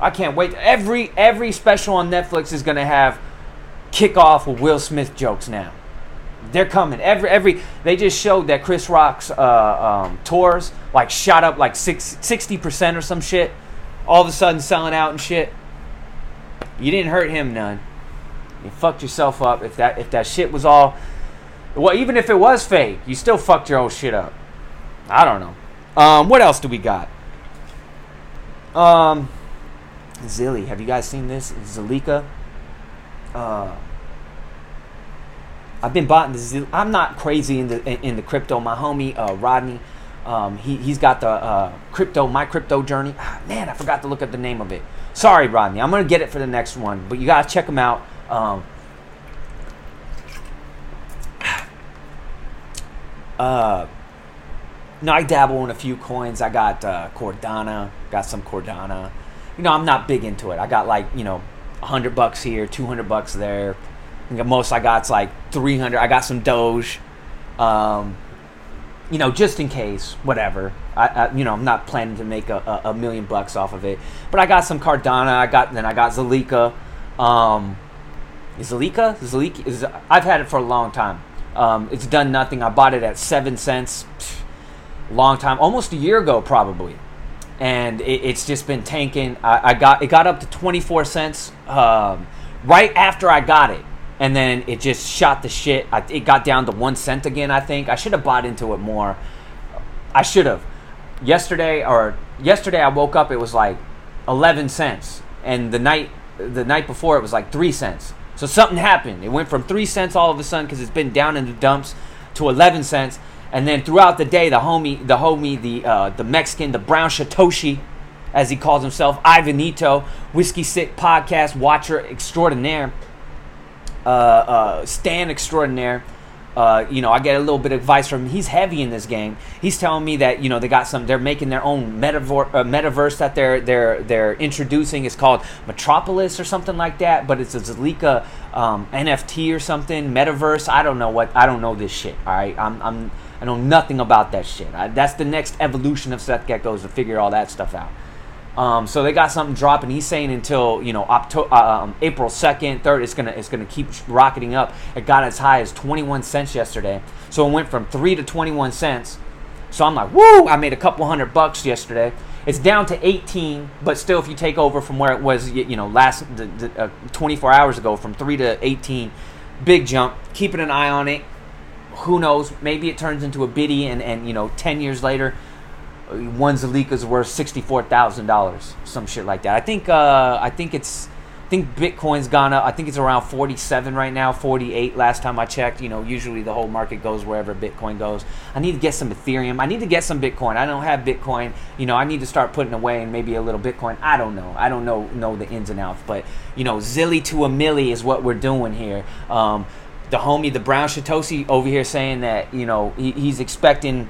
I can't wait. Every every special on Netflix is gonna have kickoff with Will Smith jokes now. They're coming. Every every they just showed that Chris Rock's uh, um, tours like shot up like sixty percent or some shit. All of a sudden selling out and shit. You didn't hurt him none. You fucked yourself up. If that if that shit was all, well, even if it was fake, you still fucked your own shit up. I don't know. Um, what else do we got? Um, Zilly. Have you guys seen this? Zilliqa. Uh, I've been buying the. Zil- I'm not crazy in the in, the crypto. My homie uh, Rodney, um, he he's got the uh, crypto my crypto journey. Ah, man, I forgot to look at the name of it. Sorry, Rodney. I'm gonna get it for the next one, but you gotta check him out. Um, uh, no, I dabble in a few coins. I got uh, Cardano, got some Cardano. You know, I'm not big into it. I got like you know, hundred bucks here, two hundred bucks there. The most I got's like three hundred. I got some Doge. Um, you know, just in case, whatever. I, I you know, I'm not planning to make a, a, a million bucks off of it, but I got some Cardano. I got then I got Zilliqa. Um, Zilliqa, Zilliqa is. I've had it for a long time. Um, it's done nothing. I bought it at seven cents, long time, almost a year ago probably, and it, it's just been tanking. I, I, got it got up to twenty four cents um, right after I got it, and then it just shot the shit. I, it got down to one cent again. I think I should have bought into it more. I should have. Yesterday or yesterday, I woke up. It was like eleven cents, and the night the night before it was like three cents. So something happened. It went from three cents all of a sudden because it's been down in the dumps to eleven cents, and then throughout the day, the homie, the homie, the uh, the Mexican, the brown Satoshi, as he calls himself, Ivanito, whiskey sick podcast watcher extraordinaire, uh, uh, Stan extraordinaire. Uh, you know, I get a little bit of advice from him. He's heavy in this game. He's telling me that you know they got some. They're making their own metaver- uh, metaverse that they're they're they're introducing. It's called Metapolis or something like that. But it's a Zilliqa um, NFT or something. Metaverse. I don't know what. I don't know this shit. All right. I'm I'm I know nothing about that shit. I, that's the next evolution of Seth Geckos to figure all that stuff out. Um, so they got something dropping. He's saying until you know um, April second, third, it's gonna it's gonna keep rocketing up. It got as high as twenty one cents yesterday. So it went from three to twenty one cents. So I'm like, woo! I made a couple hundred bucks yesterday. It's down to 18, but still, if you take over from where it was, you, you know, last the, the, uh, 24 hours ago, from three to 18, big jump. Keeping an eye on it. Who knows? Maybe it turns into a biddy, and and you know, 10 years later, one Zilliqa's worth sixty four thousand dollars, some shit like that. I think uh, I think it's I think Bitcoin's gone up. I think it's around forty seven right now, forty eight last time I checked. You know, usually the whole market goes wherever Bitcoin goes. I need to get some Ethereum. I need to get some Bitcoin. I don't have Bitcoin. You know, I need to start putting away and maybe a little Bitcoin. I don't know. I don't know know the ins and outs, but you know, zilly to a milli is what we're doing here. Um, the homie, the brown Shitosi over here saying that you know he, he's expecting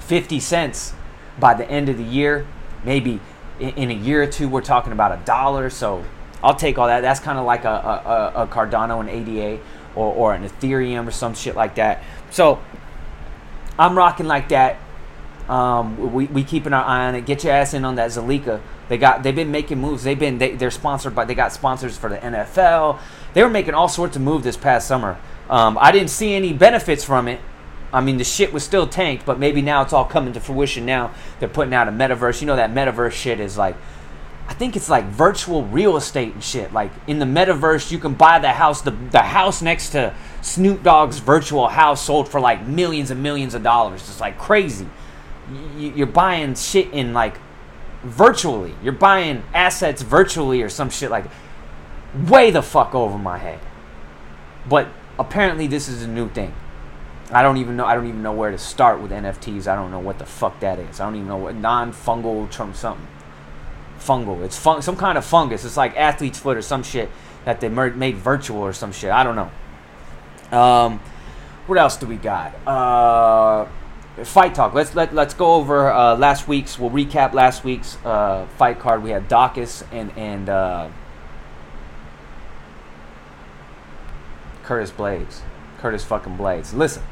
50 cents by the end of the year. Maybe in, in a year or two, we're talking about a dollar. So I'll take all that. That's kind of like a, a, a, Cardano, an ADA, or, or an Ethereum or some shit like that. So I'm rocking like that. Um, we, we keeping our eye on it. Get your ass in on that Zilliqa. They got they've been making moves. They've been they, they're sponsored by they got sponsors for the NFL. They were making all sorts of moves this past summer. Um, I didn't see any benefits from it I mean, the shit was still tanked, but maybe now it's all coming to fruition. Now they're putting out a metaverse. You know that metaverse shit is like, I think it's like virtual real estate and shit. Like in the metaverse, you can buy the house, the the house next to Snoop Dogg's virtual house sold for like millions and millions of dollars. It's like crazy. You're buying shit in like virtually. You're buying assets virtually or some shit like way the fuck over my head. But apparently this is a new thing. I don't even know. I don't even know where to start with NFTs. I don't know what the fuck that is. I don't even know what non-fungal term something. Fungal. It's fun, some kind of fungus. It's like athlete's foot or some shit that they made virtual or some shit. I don't know. Um, what else do we got? Uh, fight talk. Let's let let's go over uh, last week's. We'll recap last week's uh, fight card. We had Daukaus and and Curtis Blaydes. Curtis fucking Blaydes. Listen.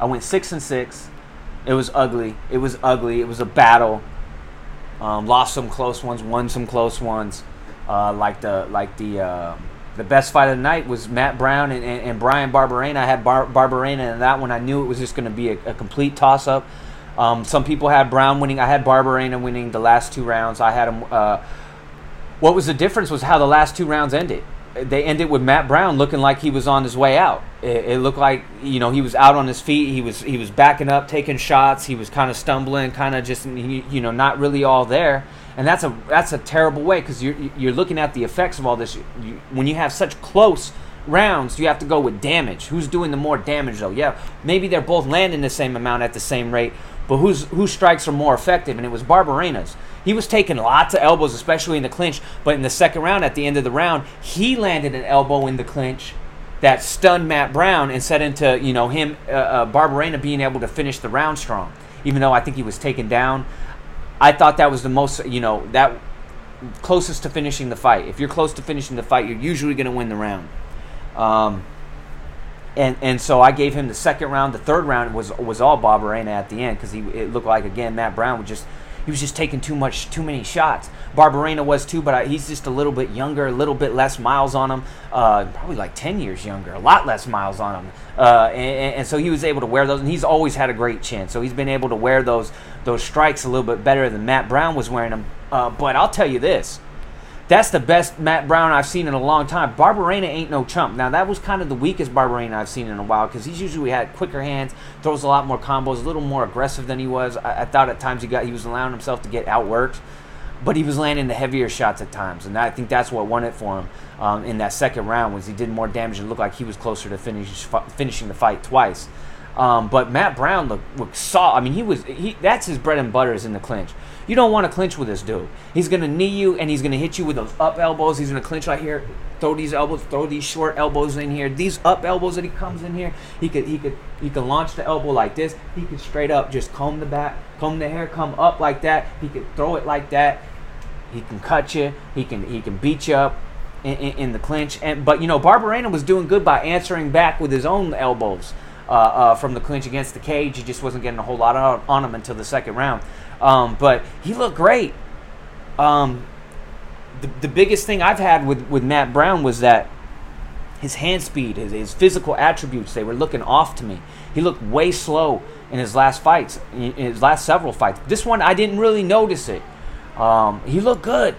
I went six and six. It was ugly. It was ugly. It was a battle. Um, lost some close ones, won some close ones. Uh, like the like the uh, the best fight of the night was Matt Brown and, and, and Bryan Barberena. I had Bar- Barberena in that one. I knew it was just going to be a, a, complete toss up. Um, some people had Brown winning. I had Barberena winning the last two rounds. I had him. Uh, what was the difference was how the last two rounds ended they ended with Matt Brown looking like he was on his way out. It, it, looked like you know he was out on his feet. He was he was backing up, taking shots. He was kind of stumbling, kind of just you know not really all there. And that's a that's a terrible way because you're you're looking at the effects of all this. You, when you have such close rounds, you have to go with damage. Who's doing the more damage though? Yeah, maybe they're both landing the same amount at the same rate, but who's whose strikes are more effective? And it was Barberena's. He was taking lots of elbows, especially in the clinch. But in the second round, at the end of the round, he landed an elbow in the clinch that stunned Matt Brown and set into you know him uh, uh, Barberena being able to finish the round strong. Even though I think he was taken down, I thought that was the most you know that closest to finishing the fight. If you're close to finishing the fight, you're usually going to win the round. Um, and and so I gave him the second round. The third round was was all Barberena at the end because he it looked like again Matt Brown would just he was just taking too much, too many shots. Barberena was too, but I, he's just a little bit younger, a little bit less miles on him, uh, probably like 10 years younger, a lot less miles on him. Uh, and, and, so he was able to wear those, and he's always had a great chin. So he's been able to wear those those strikes a little bit better than Matt Brown was wearing them. Uh, but I'll tell you this. That's the best Matt Brown I've seen in a long time. Barberena ain't no chump. Now that was kind of the weakest Barberena I've seen in a while because he's usually had quicker hands, throws a lot more combos, a little more aggressive than he was. I, I thought at times he got he was allowing himself to get outworked but he was landing the heavier shots at times, and I think that's what won it for him um, in that second round. Was he did more damage and looked like he was closer to finish, finishing the fight twice. Um, but Matt Brown looked, looked saw. I mean, he was he. That's his bread and butter is in the clinch. You don't want to clinch with this dude. He's gonna knee you and he's gonna hit you with those up elbows. He's gonna clinch right here, throw these elbows, throw these short elbows in here. These up elbows that he comes in here, he could he could he could launch the elbow like this. He could straight up just comb the back, comb the hair, come up like that. He could throw it like that. He can cut you. He can he can beat you up in, in, the clinch. And but you know Barberena was doing good by answering back with his own elbows uh, uh, from the clinch against the cage. He just wasn't getting a whole lot on, on him until the second round. Um, but he looked great. Um, the, the biggest thing I've had with, with Matt Brown was that his hand speed, his, his physical attributes, they were looking off to me. He looked way slow in his last fights, in his last several fights. This one, I didn't really notice it. Um, he looked good.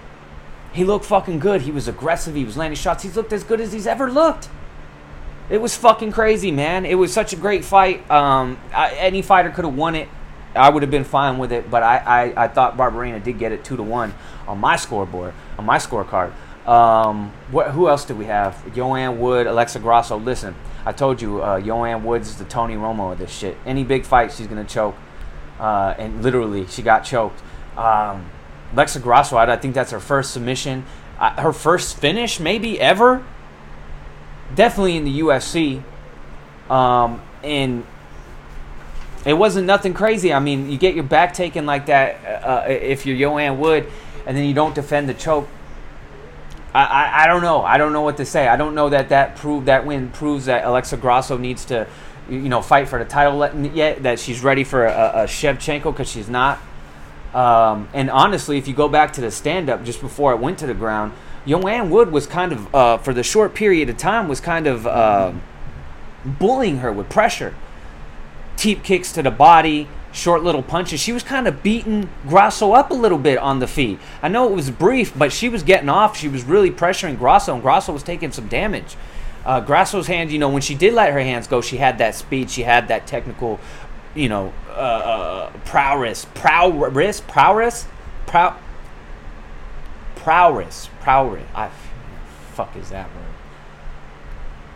He looked fucking good. He was aggressive. He was landing shots. He's looked as good as he's ever looked. It was fucking crazy, man. It was such a great fight. Um, I, any fighter could have won it. I would have been fine with it, but I, I, I thought Barberena did get it two to one on my scoreboard, on my scorecard. Um, what, who else did we have? Joanne Wood, Alexa Grasso. Listen, I told you, uh, Joanne Woods is the Tony Romo of this shit. Any big fight, she's gonna choke, uh, and literally, she got choked. Um, Alexa Grasso, I think that's her first submission, uh, her first finish, maybe ever. Definitely in the UFC, um, and it wasn't nothing crazy. I mean, you get your back taken like that uh, uh if you're Joanne Wood, and then you don't defend the choke. I, I, I, don't know. I don't know what to say. I don't know that that proved that win proves that Alexa Grasso needs to, you know, fight for the title yet. That she's ready for a, a Shevchenko because she's not. Um, and honestly, if you go back to the stand up just before it went to the ground, Joanne Wood was kind of, uh, for the short period of time, was kind of uh, bullying her with pressure. Teep kicks to the body, short little punches. She was kind of beating Grasso up a little bit on the feet. I know it was brief, but she was getting off. She was really pressuring Grasso, and Grasso was taking some damage. Uh, Grasso's hand, you know, when she did let her hands go, she had that speed, she had that technical you know, uh, uh, prowess, prowess, prowess, prow, prowess, prowess. I, fuck is that word?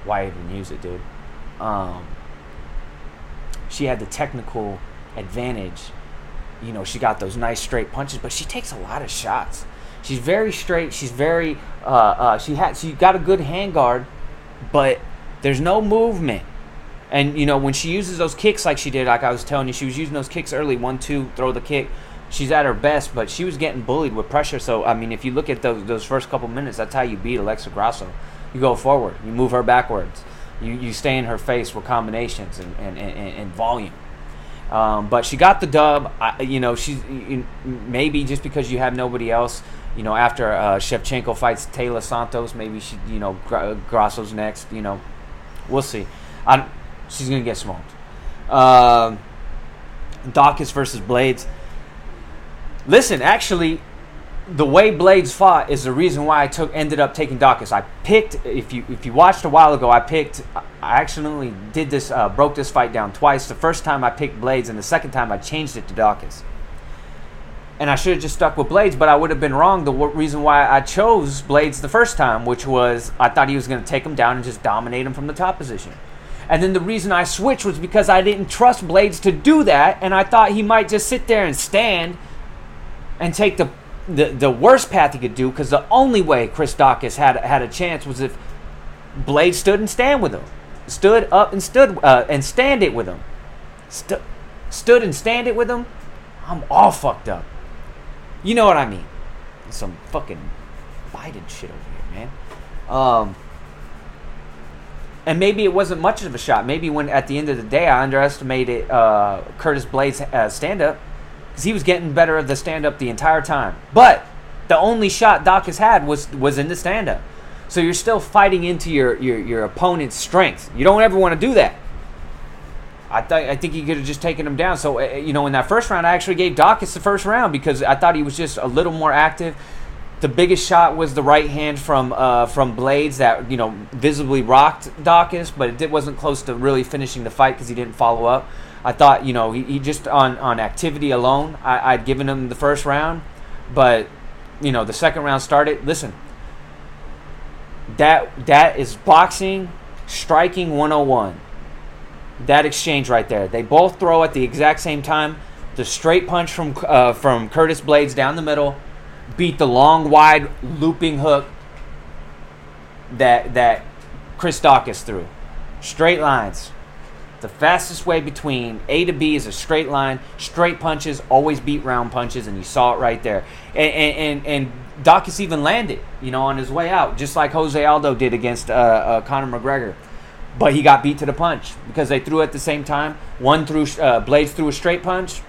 Why even use it, dude? Um, she had the technical advantage. You know, she got those nice straight punches, but she takes a lot of shots. She's very straight. She's very. Uh, uh, she had. She got a good hand guard, but there's no movement. And you know when she uses those kicks like she did, like I was telling you, she was using those kicks early, one two, throw the kick. She's at her best, but she was getting bullied with pressure. So I mean, if you look at those those first couple minutes, that's how you beat Alexa Grasso. You go forward, you move her backwards, you you stay in her face with combinations and and, and, and volume. Um, but she got the dub. I, you know, she's maybe just because you have nobody else. You know, after uh, Shevchenko fights Taila Santos, maybe she, you know, Grasso's next. You know, we'll see. I, she's gonna get smoked. Uh, Daukaus versus Blaydes. Listen, actually, the way Blaydes fought is the reason why I took ended up taking Daukaus. I picked if you if you watched a while ago, I picked I accidentally did this uh, broke this fight down twice. The first time I picked Blaydes, and the second time I changed it to Daukaus. And I should have just stuck with Blaydes, but I would have been wrong. The reason why I chose Blaydes the first time, which was I thought he was going to take him down and just dominate him from the top position. And then the reason I switched was because I didn't trust Blaydes to do that, and I thought he might just sit there and stand and take the the, the worst path he could do. Because the only way Chris Daukaus had had a chance was if Blade stood and stand with him, stood up and stood uh, and stand it with him, St- stood and stand it with him. I'm all fucked up. You know what I mean? Some fucking Biden shit over here, man. Um, and maybe it wasn't much of a shot. Maybe when at the end of the day I underestimated uh, Curtis Blade's uh, stand up because he was getting better at the stand up the entire time. But the only shot Doc has had was was in the stand up. So you're still fighting into your, your, your opponent's strength. You don't ever want to do that. I thought I think he could have just taken him down. So uh, you know, in that first round, I actually gave Daukaus the first round because I thought he was just a little more active. The biggest shot was the right hand from uh, from Blaydes that you know visibly rocked Daukaus, but it did, wasn't close to really finishing the fight because he didn't follow up. I thought you know he, he just on on activity alone, I, I'd given him the first round, but you know the second round started. Listen, that that is boxing, striking 101 that exchange right there. They both throw at the exact same time. The straight punch from uh, from Curtis Blaydes down the middle beat the long, wide, looping hook that that Chris Daukaus threw. Straight lines. The fastest way between A to B is a straight line. Straight punches always beat round punches, and you saw it right there. And and and, and Daukaus even landed, you know, on his way out, just like Jose Aldo did against uh, uh, Conor McGregor but he got beat to the punch because they threw at the same time. One threw uh, Blaydes threw a straight punch,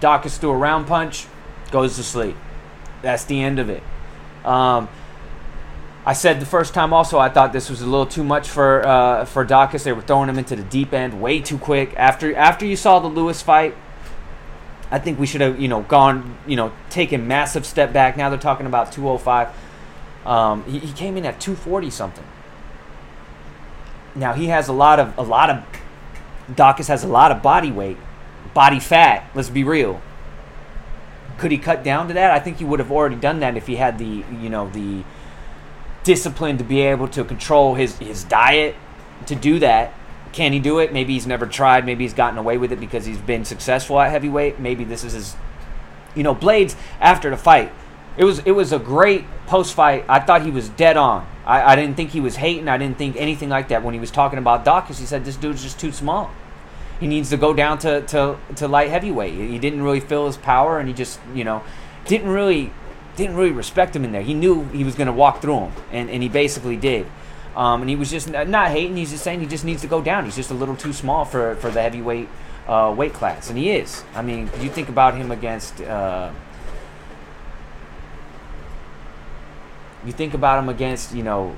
Daukaus threw a round punch, goes to sleep. That's the end of it. Um, I said the first time also I thought this was a little too much for uh, for Daukaus. They were throwing him into the deep end way too quick. After after you saw the Lewis fight, I think we should have you know gone you know taken massive step back. Now they're talking about 205. Um, he, he came in at 240 something. Now he has a lot of a lot of Daukaus has a lot of body weight, body fat. Let's be real. Could he cut down to that? I think he would have already done that if he had the you know the discipline to be able to control his his diet to do that. Can he do it? Maybe he's never tried. Maybe he's gotten away with it because he's been successful at heavyweight. Maybe this is his you know Blaydes after the fight. It was it was a great post fight. I thought he was dead on. I, I didn't think he was hating. I didn't think anything like that when he was talking about Daukaus. He said this dude's just too small. He needs to go down to, to, to light heavyweight. He didn't really feel his power, and he just you know didn't really didn't really respect him in there. He knew he was going to walk through him, and, and he basically did. Um, and he was just not hating. He's just saying he just needs to go down. He's just a little too small for, for the heavyweight uh, weight class, and he is. I mean, you think about him against. Uh, you think about him against, you know,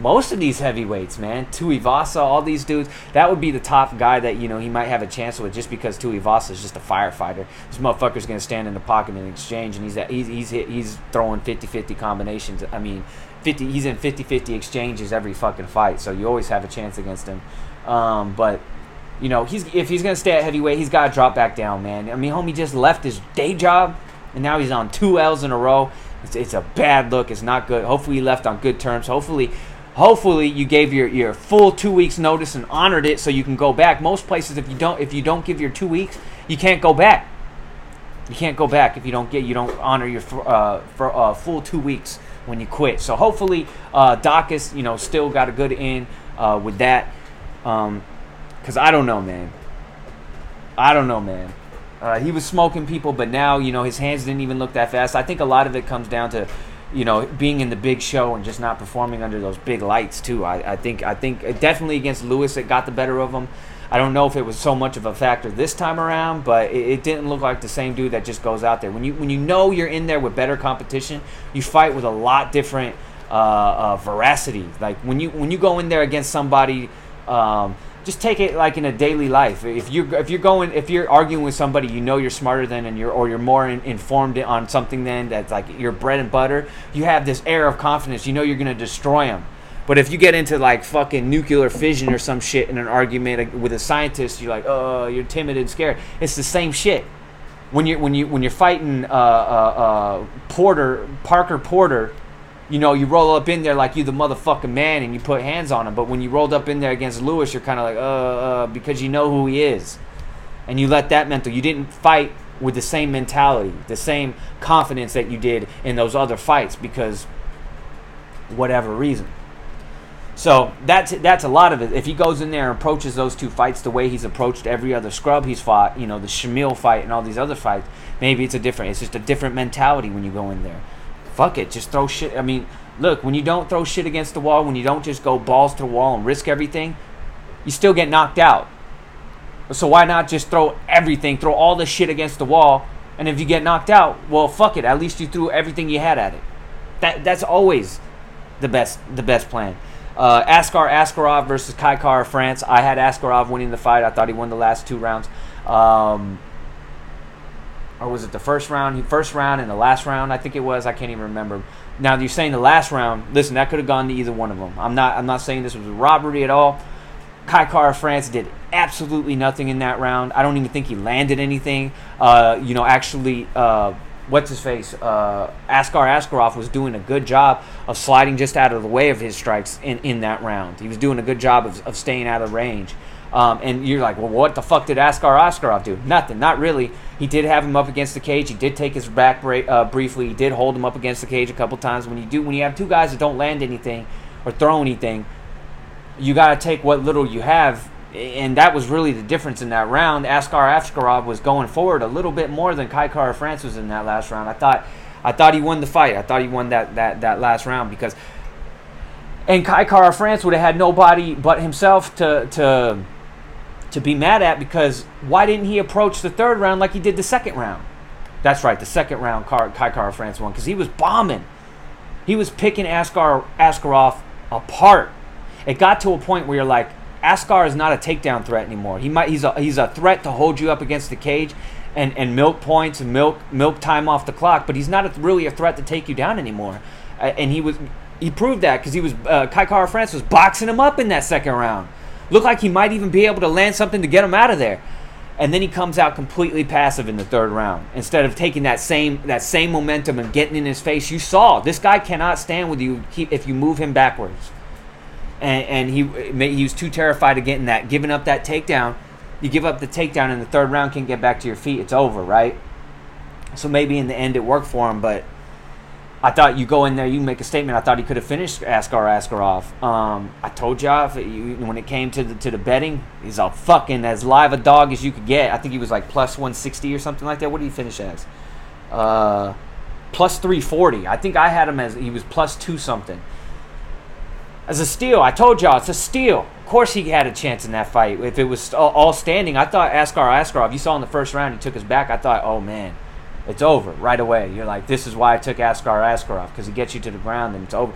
most of these heavyweights, man. Tuivasa, all these dudes. That would be the top guy that, you know, he might have a chance with just because Tuivasa is just a firefighter. This motherfucker's going to stand in the pocket and exchange, and he's at, he's he's, he's throwing 50-50 combinations. I mean, 50 he's in 50-50 exchanges every fucking fight, so you always have a chance against him. Um, but you know, he's if he's going to stay at heavyweight, he's got to drop back down, man. I mean, homie just left his day job and now he's on two L's in a row. It's, it's a bad look. It's not good. Hopefully, he left on good terms. Hopefully, hopefully you gave your, your full two weeks notice and honored it so you can go back. Most places, if you don't if you don't give your two weeks, you can't go back. You can't go back if you don't get you don't honor your uh, for uh, full two weeks when you quit. So hopefully, uh, Daukaus, you know, still got a good in uh, with that. Um, Cause I don't know, man. I don't know, man. Uh, he was smoking people, but now you know his hands didn't even look that fast. I think a lot of it comes down to, you know, being in the big show and just not performing under those big lights too. I, I think I think definitely against Lewis it got the better of him. I don't know if it was so much of a factor this time around, but it, it, didn't look like the same dude that just goes out there. When you when you know you're in there with better competition, you fight with a lot different uh, uh, veracity. Like when you when you go in there against somebody. Um, just take it like in a daily life. If you if you're going if you're arguing with somebody you know you're smarter than and you're or you're more in, informed on something than that's like your bread and butter, you have this air of confidence. You know you're gonna destroy them. But if you get into like fucking nuclear fission or some shit in an argument with a scientist, you're like, oh, you're timid and scared. It's the same shit. When you're when you when you're fighting uh, uh, uh, Porter Parker Porter you know, you roll up in there like you the motherfucking man and you put hands on him. But when you rolled up in there against Lewis, you're kind of like, uh, uh, because you know who he is. And you let that mental, you didn't fight with the same mentality, the same confidence that you did in those other fights because whatever reason. So that's that's a lot of it. If he goes in there and approaches those two fights the way he's approached every other scrub he's fought, you know, the Shamil fight and all these other fights, maybe it's a different. It's just a different mentality when you go in there fuck it, just throw shit. I mean, look, when you don't throw shit against the wall, when you don't just go balls to the wall and risk everything, you still get knocked out. So why not just throw everything, throw all the shit against the wall, and if you get knocked out, well, fuck it. At least you threw everything you had at it. That that's always the best the best plan. Uh, Askar Askarov versus Kai Kara France. I had Askarov winning the fight. I thought he won the last two rounds. Um, or was it the first round? First round and the last round, I think it was. I can't even remember. Now you're saying the last round. Listen, that could have gone to either one of them. I'm not. I'm not saying this was a robbery at all. Kai Kara France did absolutely nothing in that round. I don't even think he landed anything. Uh, you know, actually, uh, what's his face? Uh, Askar Askarov was doing a good job of sliding just out of the way of his strikes in, in that round. He was doing a good job of, of staying out of range. Um, and you're like, well, what the fuck did Askar Askarov do? Nothing, not really. He did have him up against the cage. He did take his back bra- uh, briefly. He did hold him up against the cage a couple times. When you do, when you have two guys that don't land anything or throw anything, you got to take what little you have. And that was really the difference in that round. Askar Askarov was going forward a little bit more than Kai Kara France was in that last round. I thought, I thought he won the fight. I thought he won that that that last round because, and Kai Kara France would have had nobody but himself to to to be mad at because why didn't he approach the third round like he did the second round? That's right, the second round Car- Kai Kara France won because he was bombing. He was picking Askar Askarov apart. It got to a point where you're like, Askar is not a takedown threat anymore. He might he's a he's a threat to hold you up against the cage and, and milk points and milk milk time off the clock, but he's not a, really a threat to take you down anymore. And he was he proved that because he was uh, Kai Kara France was boxing him up in that second round. Looked like he might even be able to land something to get him out of there. And then he comes out completely passive in the third round instead of taking that same that same momentum and getting in his face. You saw this guy cannot stand with you if you move him backwards. And, and he he was too terrified of getting that, giving up that takedown. You give up the takedown in the third round, can't get back to your feet. It's over, right? So maybe in the end it worked for him, but I thought you go in there, you make a statement. I thought he could have finished Askar Askarov. Um, I told y'all when it came to the to the betting, he's a fucking as live a dog as you could get. I think he was like plus one sixty or something like that. What did he finish as? Uh, plus three forty. I think I had him as he was plus two something. As a steal, I told y'all it's a steal. Of course, he had a chance in that fight. If it was all standing, I thought Askar Askarov. You saw in the first round, he took his back. I thought, oh man it's over right away. You're like, this is why I took Askar Askarov because he gets you to the ground and it's over.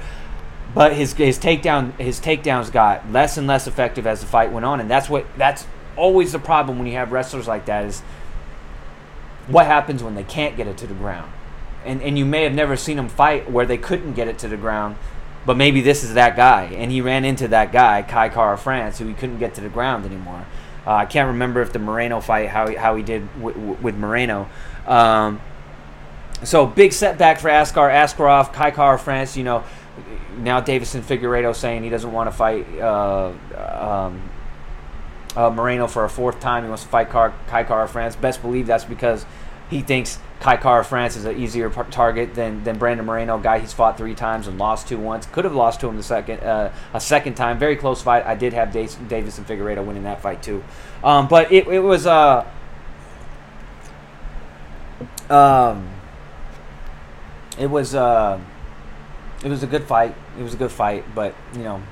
But his his takedown his takedowns got less and less effective as the fight went on, and that's what that's always the problem when you have wrestlers like that is what happens when they can't get it to the ground. And and you may have never seen him fight where they couldn't get it to the ground, but maybe this is that guy, and he ran into that guy, Kai Kara France, who he couldn't get to the ground anymore. Uh, I can't remember if the Moreno fight how he, how he did w- w- with Moreno, um, so big setback for Askar Askarov, Kai Kara France. You know, now Deiveson Figueiredo saying he doesn't want to fight uh, um, uh, Moreno for a fourth time. He wants to fight Car- Kai Kara France. Best believe that's because he thinks Kai Kara France is an easier target than, than Brandon Moreno, guy he's fought three times and lost to once. Could have lost to him the second uh, a second time. Very close fight. I did have Davis, Deiveson Figueiredo winning that fight too. Um, but it, it was. Uh, um, it was uh, it was a good fight. It was a good fight, but you know,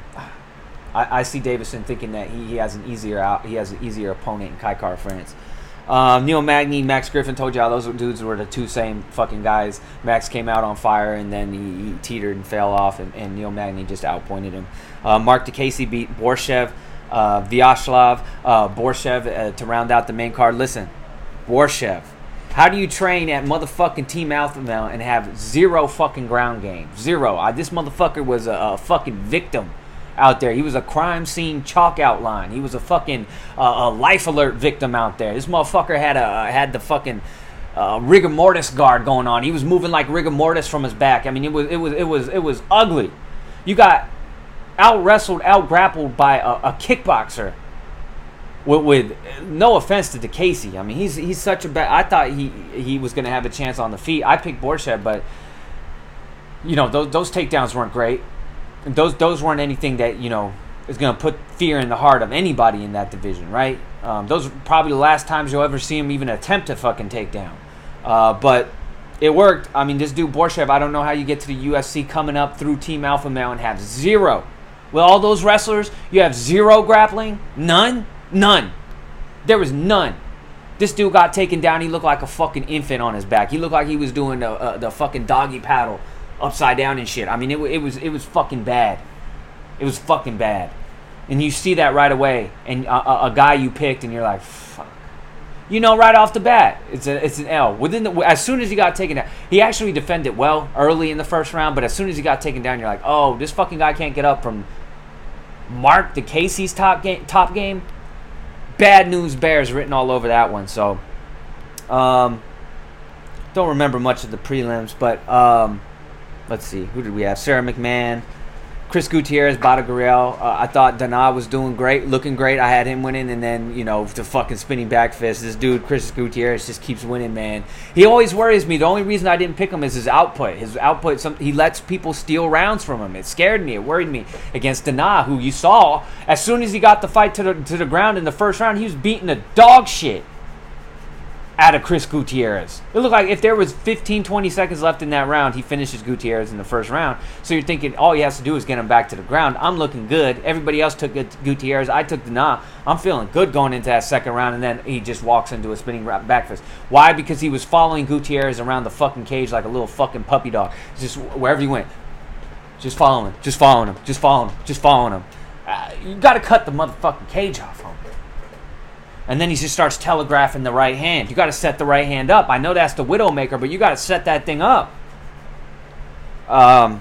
I, I see Deiveson thinking that he, he has an easier out, he has an easier opponent in Kai Kara France. Um, Neil Magny, Max Griffin told y'all those dudes were the two same fucking guys. Max came out on fire and then he, he teetered and fell off, and, and Neil Magny just outpointed him. Uh, Marc Diakiese beat Borshchev, uh, Vyacheslav, uh, Borshchev uh, to round out the main card. Listen, Borshchev how do you train at motherfucking Team Alpha Male and have zero fucking ground game? Zero. I, this motherfucker was a, a, fucking victim out there. He was a crime scene chalk outline. He was a fucking uh, a life alert victim out there. This motherfucker had a had the fucking uh, rigor mortis guard going on. He was moving like rigor mortis from his back. I mean, it was it was it was it was ugly. You got out wrestled, out grappled by a, a kickboxer with, with, no offense to Diakiese, I mean he's he's such a bad. I thought he he was going to have a chance on the feet. I picked Borshchev, but you know those those takedowns weren't great. Those those weren't anything that you know is going to put fear in the heart of anybody in that division, right? Um, those are probably the last times you'll ever see him even attempt a fucking takedown. Uh, but it worked. I mean, this dude Borshchev, I don't know how you get to the UFC coming up through Team Alpha Male and have zero. With all those wrestlers, you have zero grappling, none. None. There was none. This dude got taken down. He looked like a fucking infant on his back. He looked like he was doing the, uh, the fucking doggy paddle upside down and shit. I mean, it, it was it was fucking bad. It was fucking bad. And you see that right away. And a, a, a guy you picked, and you're like, fuck. You know, right off the bat, it's a, it's an L. Within the as soon as he got taken down, he actually defended well early in the first round. But as soon as he got taken down, you're like, oh, this fucking guy can't get up from Marc Diakiese's top game. Top game. Bad news bears written all over that one. So, um, don't remember much of the prelims, but um, let's see, who did we have? Sara McMann, Chris Gutierrez, Bada Gurriel. Uh, I thought Dana was doing great, looking great. I had him winning, and then you know the fucking spinning back fist. This dude, Chris Gutierrez, just keeps winning, man. He always worries me. The only reason I didn't pick him is his output. His output, some, he lets people steal rounds from him. It scared me. It worried me against Dana, who you saw as soon as he got the fight to the to the ground in the first round, he was beating the dog shit out of Chris Gutierrez. It looked like if there was 15, 20 seconds left in that round, he finishes Gutierrez in the first round. So you're thinking all he has to do is get him back to the ground. I'm looking good. Everybody else took Gutierrez. I took the Dana. I'm feeling good going into that second round, and then he just walks into a spinning back fist. Why? Because he was following Gutierrez around the fucking cage like a little fucking puppy dog. Just wherever he went, just following him, just following him, just following him, just following him. Uh, you got to cut the motherfucking cage off. And then he just starts telegraphing the right hand. You got to set the right hand up. I know that's the Widowmaker, but you got to set that thing up. Um,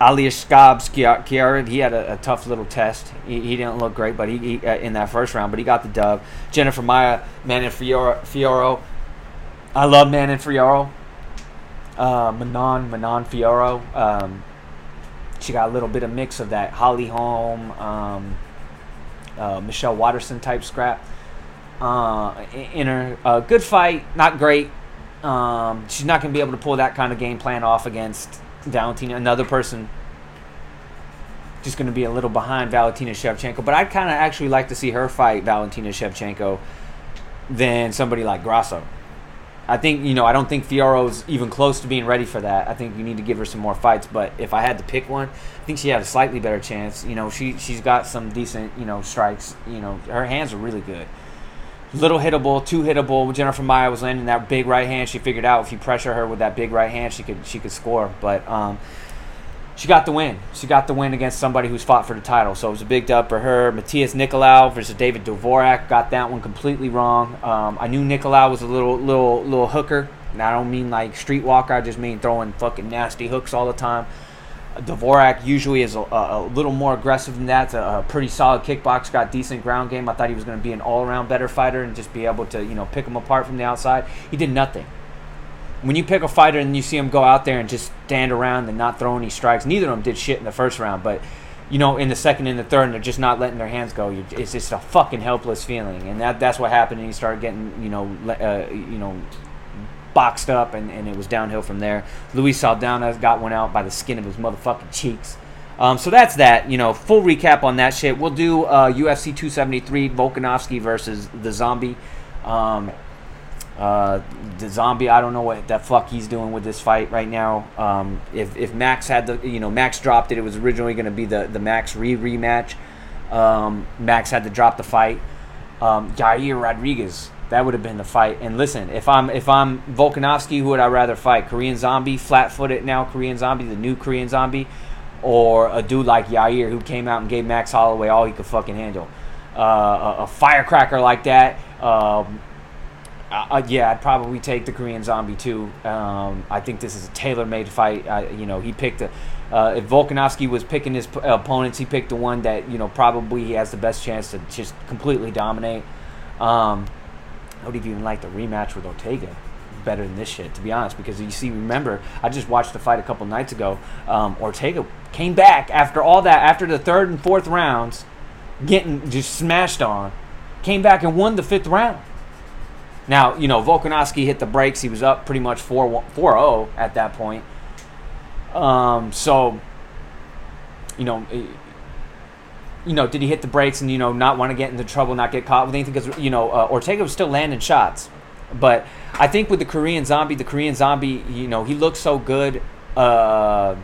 Ali Kiara, he had a, a tough little test. He, he didn't look great, but he, he uh, in that first round, but he got the dub. Jennifer Maia, Manon Fiorot, Fiorot. I love Manon Fiorot. Uh, Manon, Manon Fiorot. Um, she got a little bit of mix of that Holly Holm, um, uh, Michelle Waterson type scrap uh, in her. Uh, good fight, not great. Um, she's not going to be able to pull that kind of game plan off against Valentina, another person. Just going to be a little behind Valentina Shevchenko, but I'd kind of actually like to see her fight Valentina Shevchenko than somebody like Grasso. I think you know I don't think Fiorot's even close to being ready for that. I think you need to give her some more fights. But if I had to pick one, I think she had a slightly better chance. You know, she she's got some decent you know strikes. You know, her hands are really good. Little hittable, two hittable. Jennifer Maia was landing that big right hand. She figured out if you pressure her with that big right hand, she could she could score. But um, she got the win. She got the win against somebody who's fought for the title. So it was a big dub for her. Matheus Nicolau versus David Dvorak got that one completely wrong. Um, I knew Nicolau was a little little little hooker. And I don't mean like streetwalker. I just mean throwing fucking nasty hooks all the time. Dvorak usually is a, a, a little more aggressive than that. A, a pretty solid kickbox, got decent ground game. I thought he was going to be an all-around better fighter and just be able to you know pick him apart from the outside. He did nothing when you pick a fighter and you see him go out there and just stand around and not throw any strikes, neither of them did shit in the first round. But you know, in the second and the third, and they're just not letting their hands go. It's just a fucking helpless feeling, and that that's what happened. And he started getting you know uh, you know boxed up, and, and it was downhill from there. Luis Saldana got one out by the skin of his motherfucking cheeks. Um, so that's that. You know, full recap on that shit. We'll do uh, UFC 273 Volkanovski versus the Zombie. Um, uh, the zombie, I don't know what the fuck he's doing with this fight right now. Um, if, if Max had the, you know, Max dropped it, it was originally going to be the, the Max re rematch. Um, Max had to drop the fight. Um, Rodriguez, that would have been the fight. And listen, if I'm if I'm Volkanovski, who would I rather fight? Korean Zombie, flat footed now, Korean Zombie, the new Korean Zombie, or a dude like Yair who came out and gave Max Holloway all he could fucking handle. Uh, a, a firecracker like that. Um, uh, yeah, I'd probably take the Korean Zombie too. Um, I think this is a tailor-made fight. I, you know, he picked a. Uh, if Volkanovski was picking his p- opponents, he picked the one that you know probably he has the best chance to just completely dominate. Um, I would even like the rematch with Ortega better than this shit, to be honest. Because you see, remember, I just watched the fight a couple nights ago. Um, Ortega came back after all that, after the third and fourth rounds, getting just smashed on, came back and won the fifth round. Now, you know, Volkanovski hit the brakes. He was up pretty much 4 0 at that point. Um, so, you know, eh, you know, did he hit the brakes and, you know, not want to get into trouble, not get caught with anything? Because, you know, uh, Ortega was still landing shots. But I think with the Korean Zombie, the Korean Zombie, you know, he looks so good. Uh,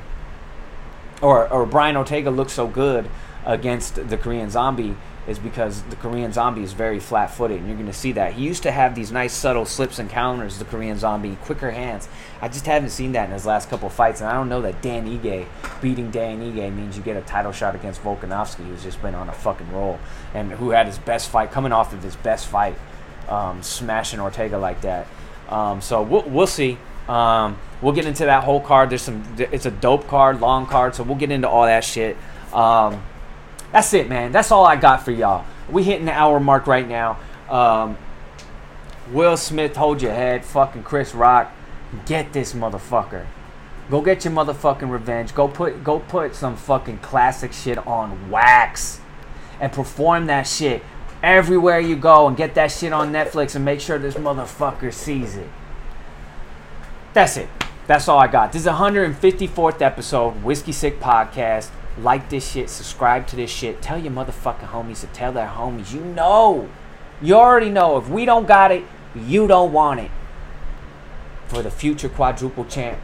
or, or Brian Ortega looks so good against the Korean Zombie is because the Korean Zombie is very flat-footed, and you're going to see that. He used to have these nice subtle slips and counters, the Korean Zombie, quicker hands. I just haven't seen that in his last couple fights, and I don't know that Dan Ige beating Dan Ige means you get a title shot against Volkanovski, who's just been on a fucking roll, and who had his best fight coming off of his best fight, um, smashing Ortega like that. Um, so we'll, we'll see. Um, we'll get into that whole card. There's some. It's a dope card, long card. So we'll get into all that shit. Um, that's it, man. That's all I got for y'all. We hitting the hour mark right now. Um, Will Smith, hold your head. Fucking Chris Rock, get this motherfucker. Go get your motherfucking revenge. Go put go put some fucking classic shit on wax, and perform that shit everywhere you go, and get that shit on Netflix, and make sure this motherfucker sees it. That's it. That's all I got. This is 154th episode, Whiskey Sick Podcast. Like this shit, subscribe to this shit. Tell your motherfucking homies to tell their homies. You know. You already know. If we don't got it, you don't want it. For the future quadruple champ,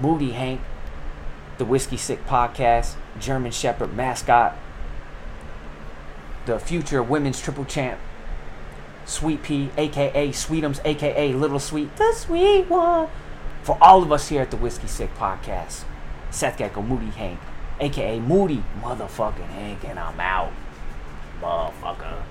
Moody Hank, the Whiskey Sick Podcast, German Shepherd mascot, the future women's triple champ, Sweet Pea, aka Sweetums, aka Little Sweet, the sweet one. For all of us here at the Whiskey Sick Podcast, Seth Gecko, Moody Hank, aka Moody motherfucking Hank, and I'm out. Motherfucker.